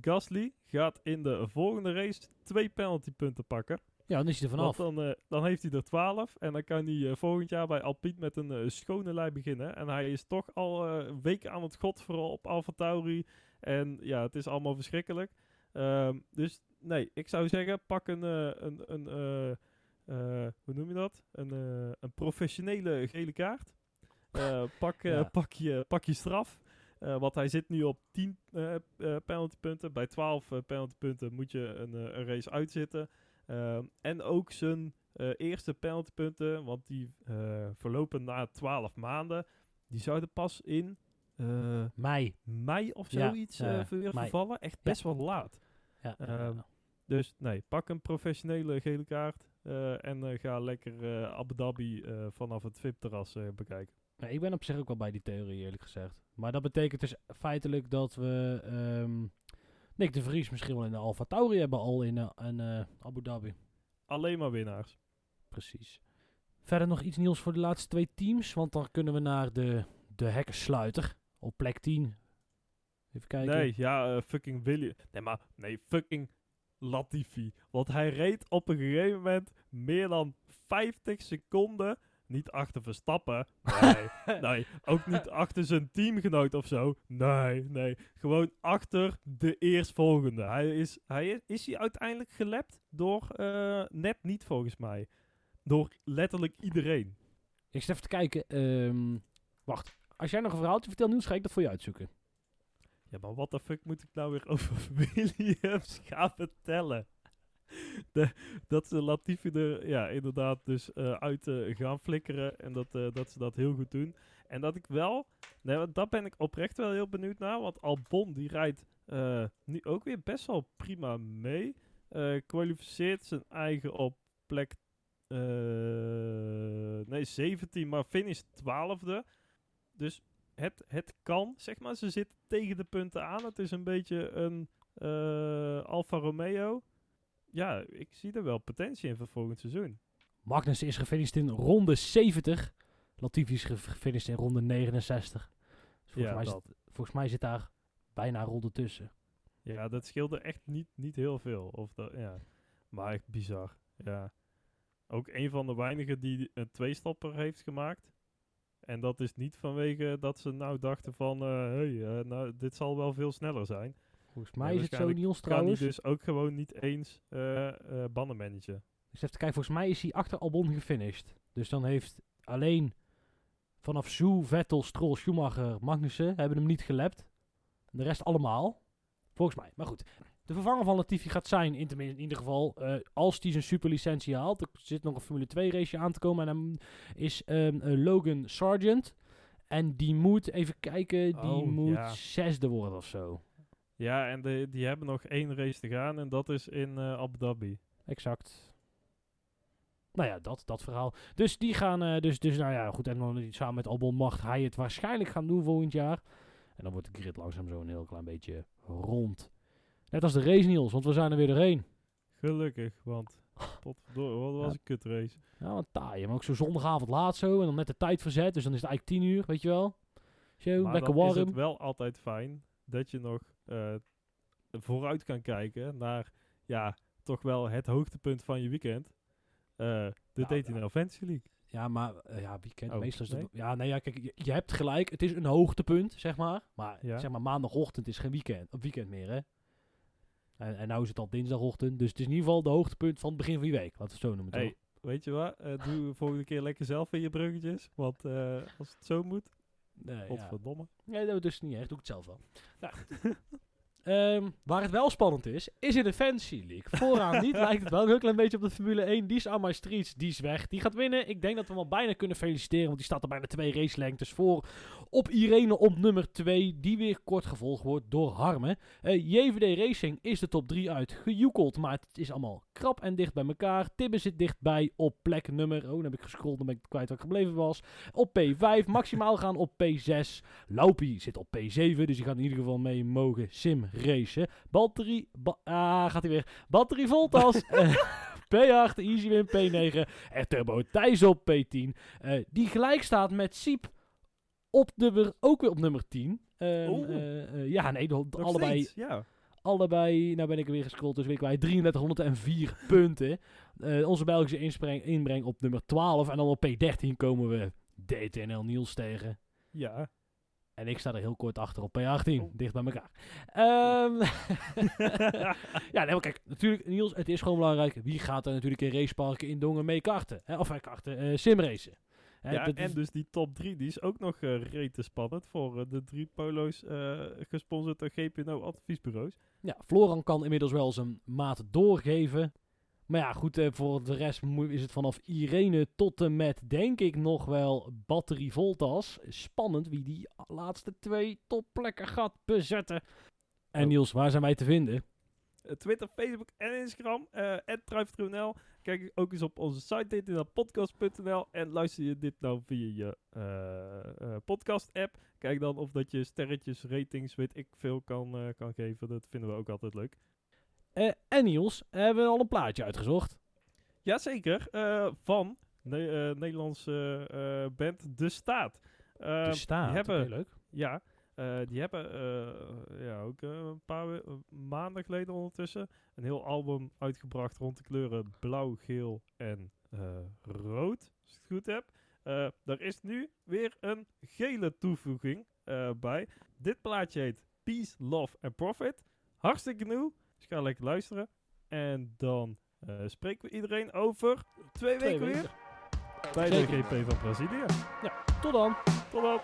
Gasly gaat in de volgende race twee penaltypunten pakken. Ja, dan is hij er vanaf. Want dan, eh, dan heeft hij er 12 en dan kan hij eh, volgend jaar bij Alpine met een schone lei beginnen. En hij is toch al weken aan het godveren op Alfa Tauri. En ja, het is allemaal verschrikkelijk. Ehm, dus nee, ik zou zeggen, pak een, eh, een, een eh, eh, hoe noem je dat? Een, een professionele gele kaart. Pak, Ja. pak, je, pak je straf. Eh, want hij zit nu op 10 eh eh, penaltypunten. Bij 12 eh, penaltypunten moet je een, een race uitzitten. Ehm, en ook zijn eerste penaltypunten, want die verlopen na 12 maanden. Die zouden pas in Mei. mei of zoiets ja, vervallen. Echt best wel laat. Ja, Ehm. Dus nee, pak een professionele gele kaart. eh, en eh, ga lekker eh, Abu Dhabi vanaf het VIP-terras bekijken. Ja, ik ben op zich ook wel bij die theorie, eerlijk gezegd. Maar dat betekent dus feitelijk dat we ehm Nick de Vries misschien wel in de Alfa Tauri hebben al in, in Abu Dhabi. Alleen maar winnaars. Precies. Verder nog iets nieuws voor de laatste twee teams. Want dan kunnen we naar de, de hekkensluiter op plek 10. Even kijken. Nee, ja, eh, fucking William. Nee, maar nee, fucking Latifi. Want hij reed op een gegeven moment meer dan 50 seconden. Niet achter Verstappen. Nee, nee. Ook niet achter zijn teamgenoot of zo. Nee, nee. Gewoon achter de eerstvolgende. Hij is, hij is, is hij uiteindelijk gelept door eh, net niet volgens mij. Door letterlijk iedereen. Ik zit even te kijken. ehm, wacht. Als jij nog een verhaaltje vertelt, nieuws ga ik dat voor je uitzoeken. Ja, maar wat de fuck moet ik nou weer over Williams gaan vertellen? De, dat ze Latifi er ja, inderdaad dus eh, uit eh, gaan flikkeren en dat, eh, dat ze dat heel goed doen. En dat ik wel, nee, dat ben ik oprecht wel heel benieuwd naar, want Albon die rijdt nu ook weer best wel prima mee. Kwalificeert zijn eigen op plek nee, 17, maar finish 12e. Dus het, het kan, zeg maar. Ze zitten tegen de punten aan. Het is een beetje een eh, Alfa Romeo. Ja, ik zie er wel potentie in voor volgend seizoen. Magnus is gefinished in ronde 70. Latifi is ge- gefinished in ronde 69. Dus Volgens, mij, dat. zit, volgens mij zit daar bijna een ronde tussen. Ja, dat scheelde echt niet, niet heel veel. Of dat, ja. Maar echt bizar. Ja. Ook een van de weinigen die een tweestapper heeft gemaakt. En dat is niet vanwege dat ze nou dachten van... hé, hey, eh, nou, dit zal wel veel sneller zijn. Volgens mij is het zo waarschijnlijk Niels Kan hij dus ook gewoon niet eens eh eh banden managen. Dus even kijken, volgens mij is hij achter Albon gefinished. Dus dan heeft alleen vanaf Zoe, Vettel, Stroll, Schumacher, Magnussen hebben hem niet gelapt. De rest allemaal. Volgens mij. Maar goed. De vervanger van Latifi gaat zijn, in, ieder geval, eh, als hij zijn superlicentie haalt. Er zit nog een Formule 2 race aan te komen. En dan is ehm, eh, Logan Sargent. En die moet, even kijken, die Oh, moet ja. zesde worden of zo. Ja, en de, die hebben nog één race te gaan. En dat is in eh, Abu Dhabi. Exact. Nou ja, dat, dat verhaal. Dus die gaan, dus, dus nou ja, goed. En dan samen met Albon mag hij het waarschijnlijk gaan doen volgend jaar. En dan wordt de grid langzaam zo een heel klein beetje rond. Net als de race, Niels, want we zijn er weer doorheen. Gelukkig, want... Potverdorie, wat was Ja. een kutrace. Ja, wat taai. Maar ook zo zondagavond laat zo. En dan net de tijd verzet. Dus dan is het eigenlijk 10 uur, weet je wel. Zo, Maar lekker dan is warm. het wel altijd fijn dat je nog eh, vooruit kan kijken naar, ja, toch wel het hoogtepunt van je weekend. Eh, de Nou, DTNL ja. Fantasy League. Ja, maar eh, ja, weekend. Oh, meestal is nee? Ja, nee, ja, kijk, je, je hebt gelijk. Het is een hoogtepunt, zeg maar. Maar Ja. zeg maar, maandagochtend is geen weekend, op weekend meer, hè. En, en nou is het al dinsdagochtend. Dus het is in ieder geval de hoogtepunt van het begin van je week. Laten we het zo noemen, toch? Hey, weet je wat? Eh, doe volgende keer lekker zelf in je bruggetjes. Want eh, als het zo moet, Nee, ja. godverdomme. Nee, dat is niet echt. Doe ik het zelf wel. Nou, Ehm, waar het wel spannend is, is in de Fantasy League. Vooraan niet lijkt het wel een heel klein beetje op de Formule 1. Die is aan my streets, die is weg. Die gaat winnen. Ik denk dat we hem al bijna kunnen feliciteren, want die staat er bijna twee racelengtes voor. Op Irene op nummer 2, die weer kort gevolgd wordt door Harmen. Eh, JVD Racing is de top 3 uit gejoekeld, maar het is allemaal krap en dicht bij elkaar. Tibbe zit dichtbij op plek nummer, oh dan heb ik gescrolld, dan ben ik kwijt waar ik gebleven was. Op P5, maximaal gaan op P6. Laupie zit op P7, dus die gaat in ieder geval mee mogen sim racen. Batterie, ba- ah, gaat hij weer. Batterie Voltas, eh, P8, Easywin P9 en Turbo Thijs op P10. eh, die gelijk staat met Siep op nummer, ook weer op nummer 10. Ehm, Oeh. eh, ja, nee, de, de Nog allebei, steeds, ja. allebei, nou ben ik weer gescrolld, dus weer kwijt, 3304 punten. Onze Belgische inspreng, inbreng op nummer 12 en dan op P13 komen we DTNL Niels tegen. Ja. En ik sta er heel kort achter op P18, Oh. dicht bij elkaar. Ehm ja, nee, maar kijk, natuurlijk, Niels, het is gewoon belangrijk. Wie gaat er natuurlijk in raceparken in Dongen mee karten? Hè? Of eh, karten, eh, simracen. Hè, ja, en is- dus die top 3, die is ook nog eh rete spannend voor de drie polo's eh, gesponsord door GPNO adviesbureaus. Ja, Floran kan inmiddels wel zijn maat doorgeven. Maar ja, goed, eh, voor de rest is het vanaf Irene tot en met, denk ik, nog wel Batterie Voltas. Spannend wie die laatste twee topplekken gaat bezetten. En Oh. Niels, waar zijn wij te vinden? Eh, Twitter, Facebook en Instagram. @druiven.nl. Kijk ook eens op onze site dtnlpodcast.nl en luister je dit nou via je eh, podcast app. Kijk dan of dat je sterretjes, ratings, weet ik veel kan, kan geven. Dat vinden we ook altijd leuk. Eh, en Niels, hebben we al een plaatje uitgezocht? Jazeker, eh van ne eh, Nederlandse band De Staat. De staat, Die hebben, leuk. Ja, die hebben ja, ook een paar maanden geleden ondertussen een heel album uitgebracht rond de kleuren blauw, geel en rood, als ik het goed heb. Er is nu weer een gele toevoeging bij. Dit plaatje heet Peace, Love and Profit. Hartstikke nieuw, dus ga lekker luisteren. En dan eh, spreken we iedereen over twee, Twee weken weken. weer bij de. GP van Brazilië. Tot dan. Tot dan!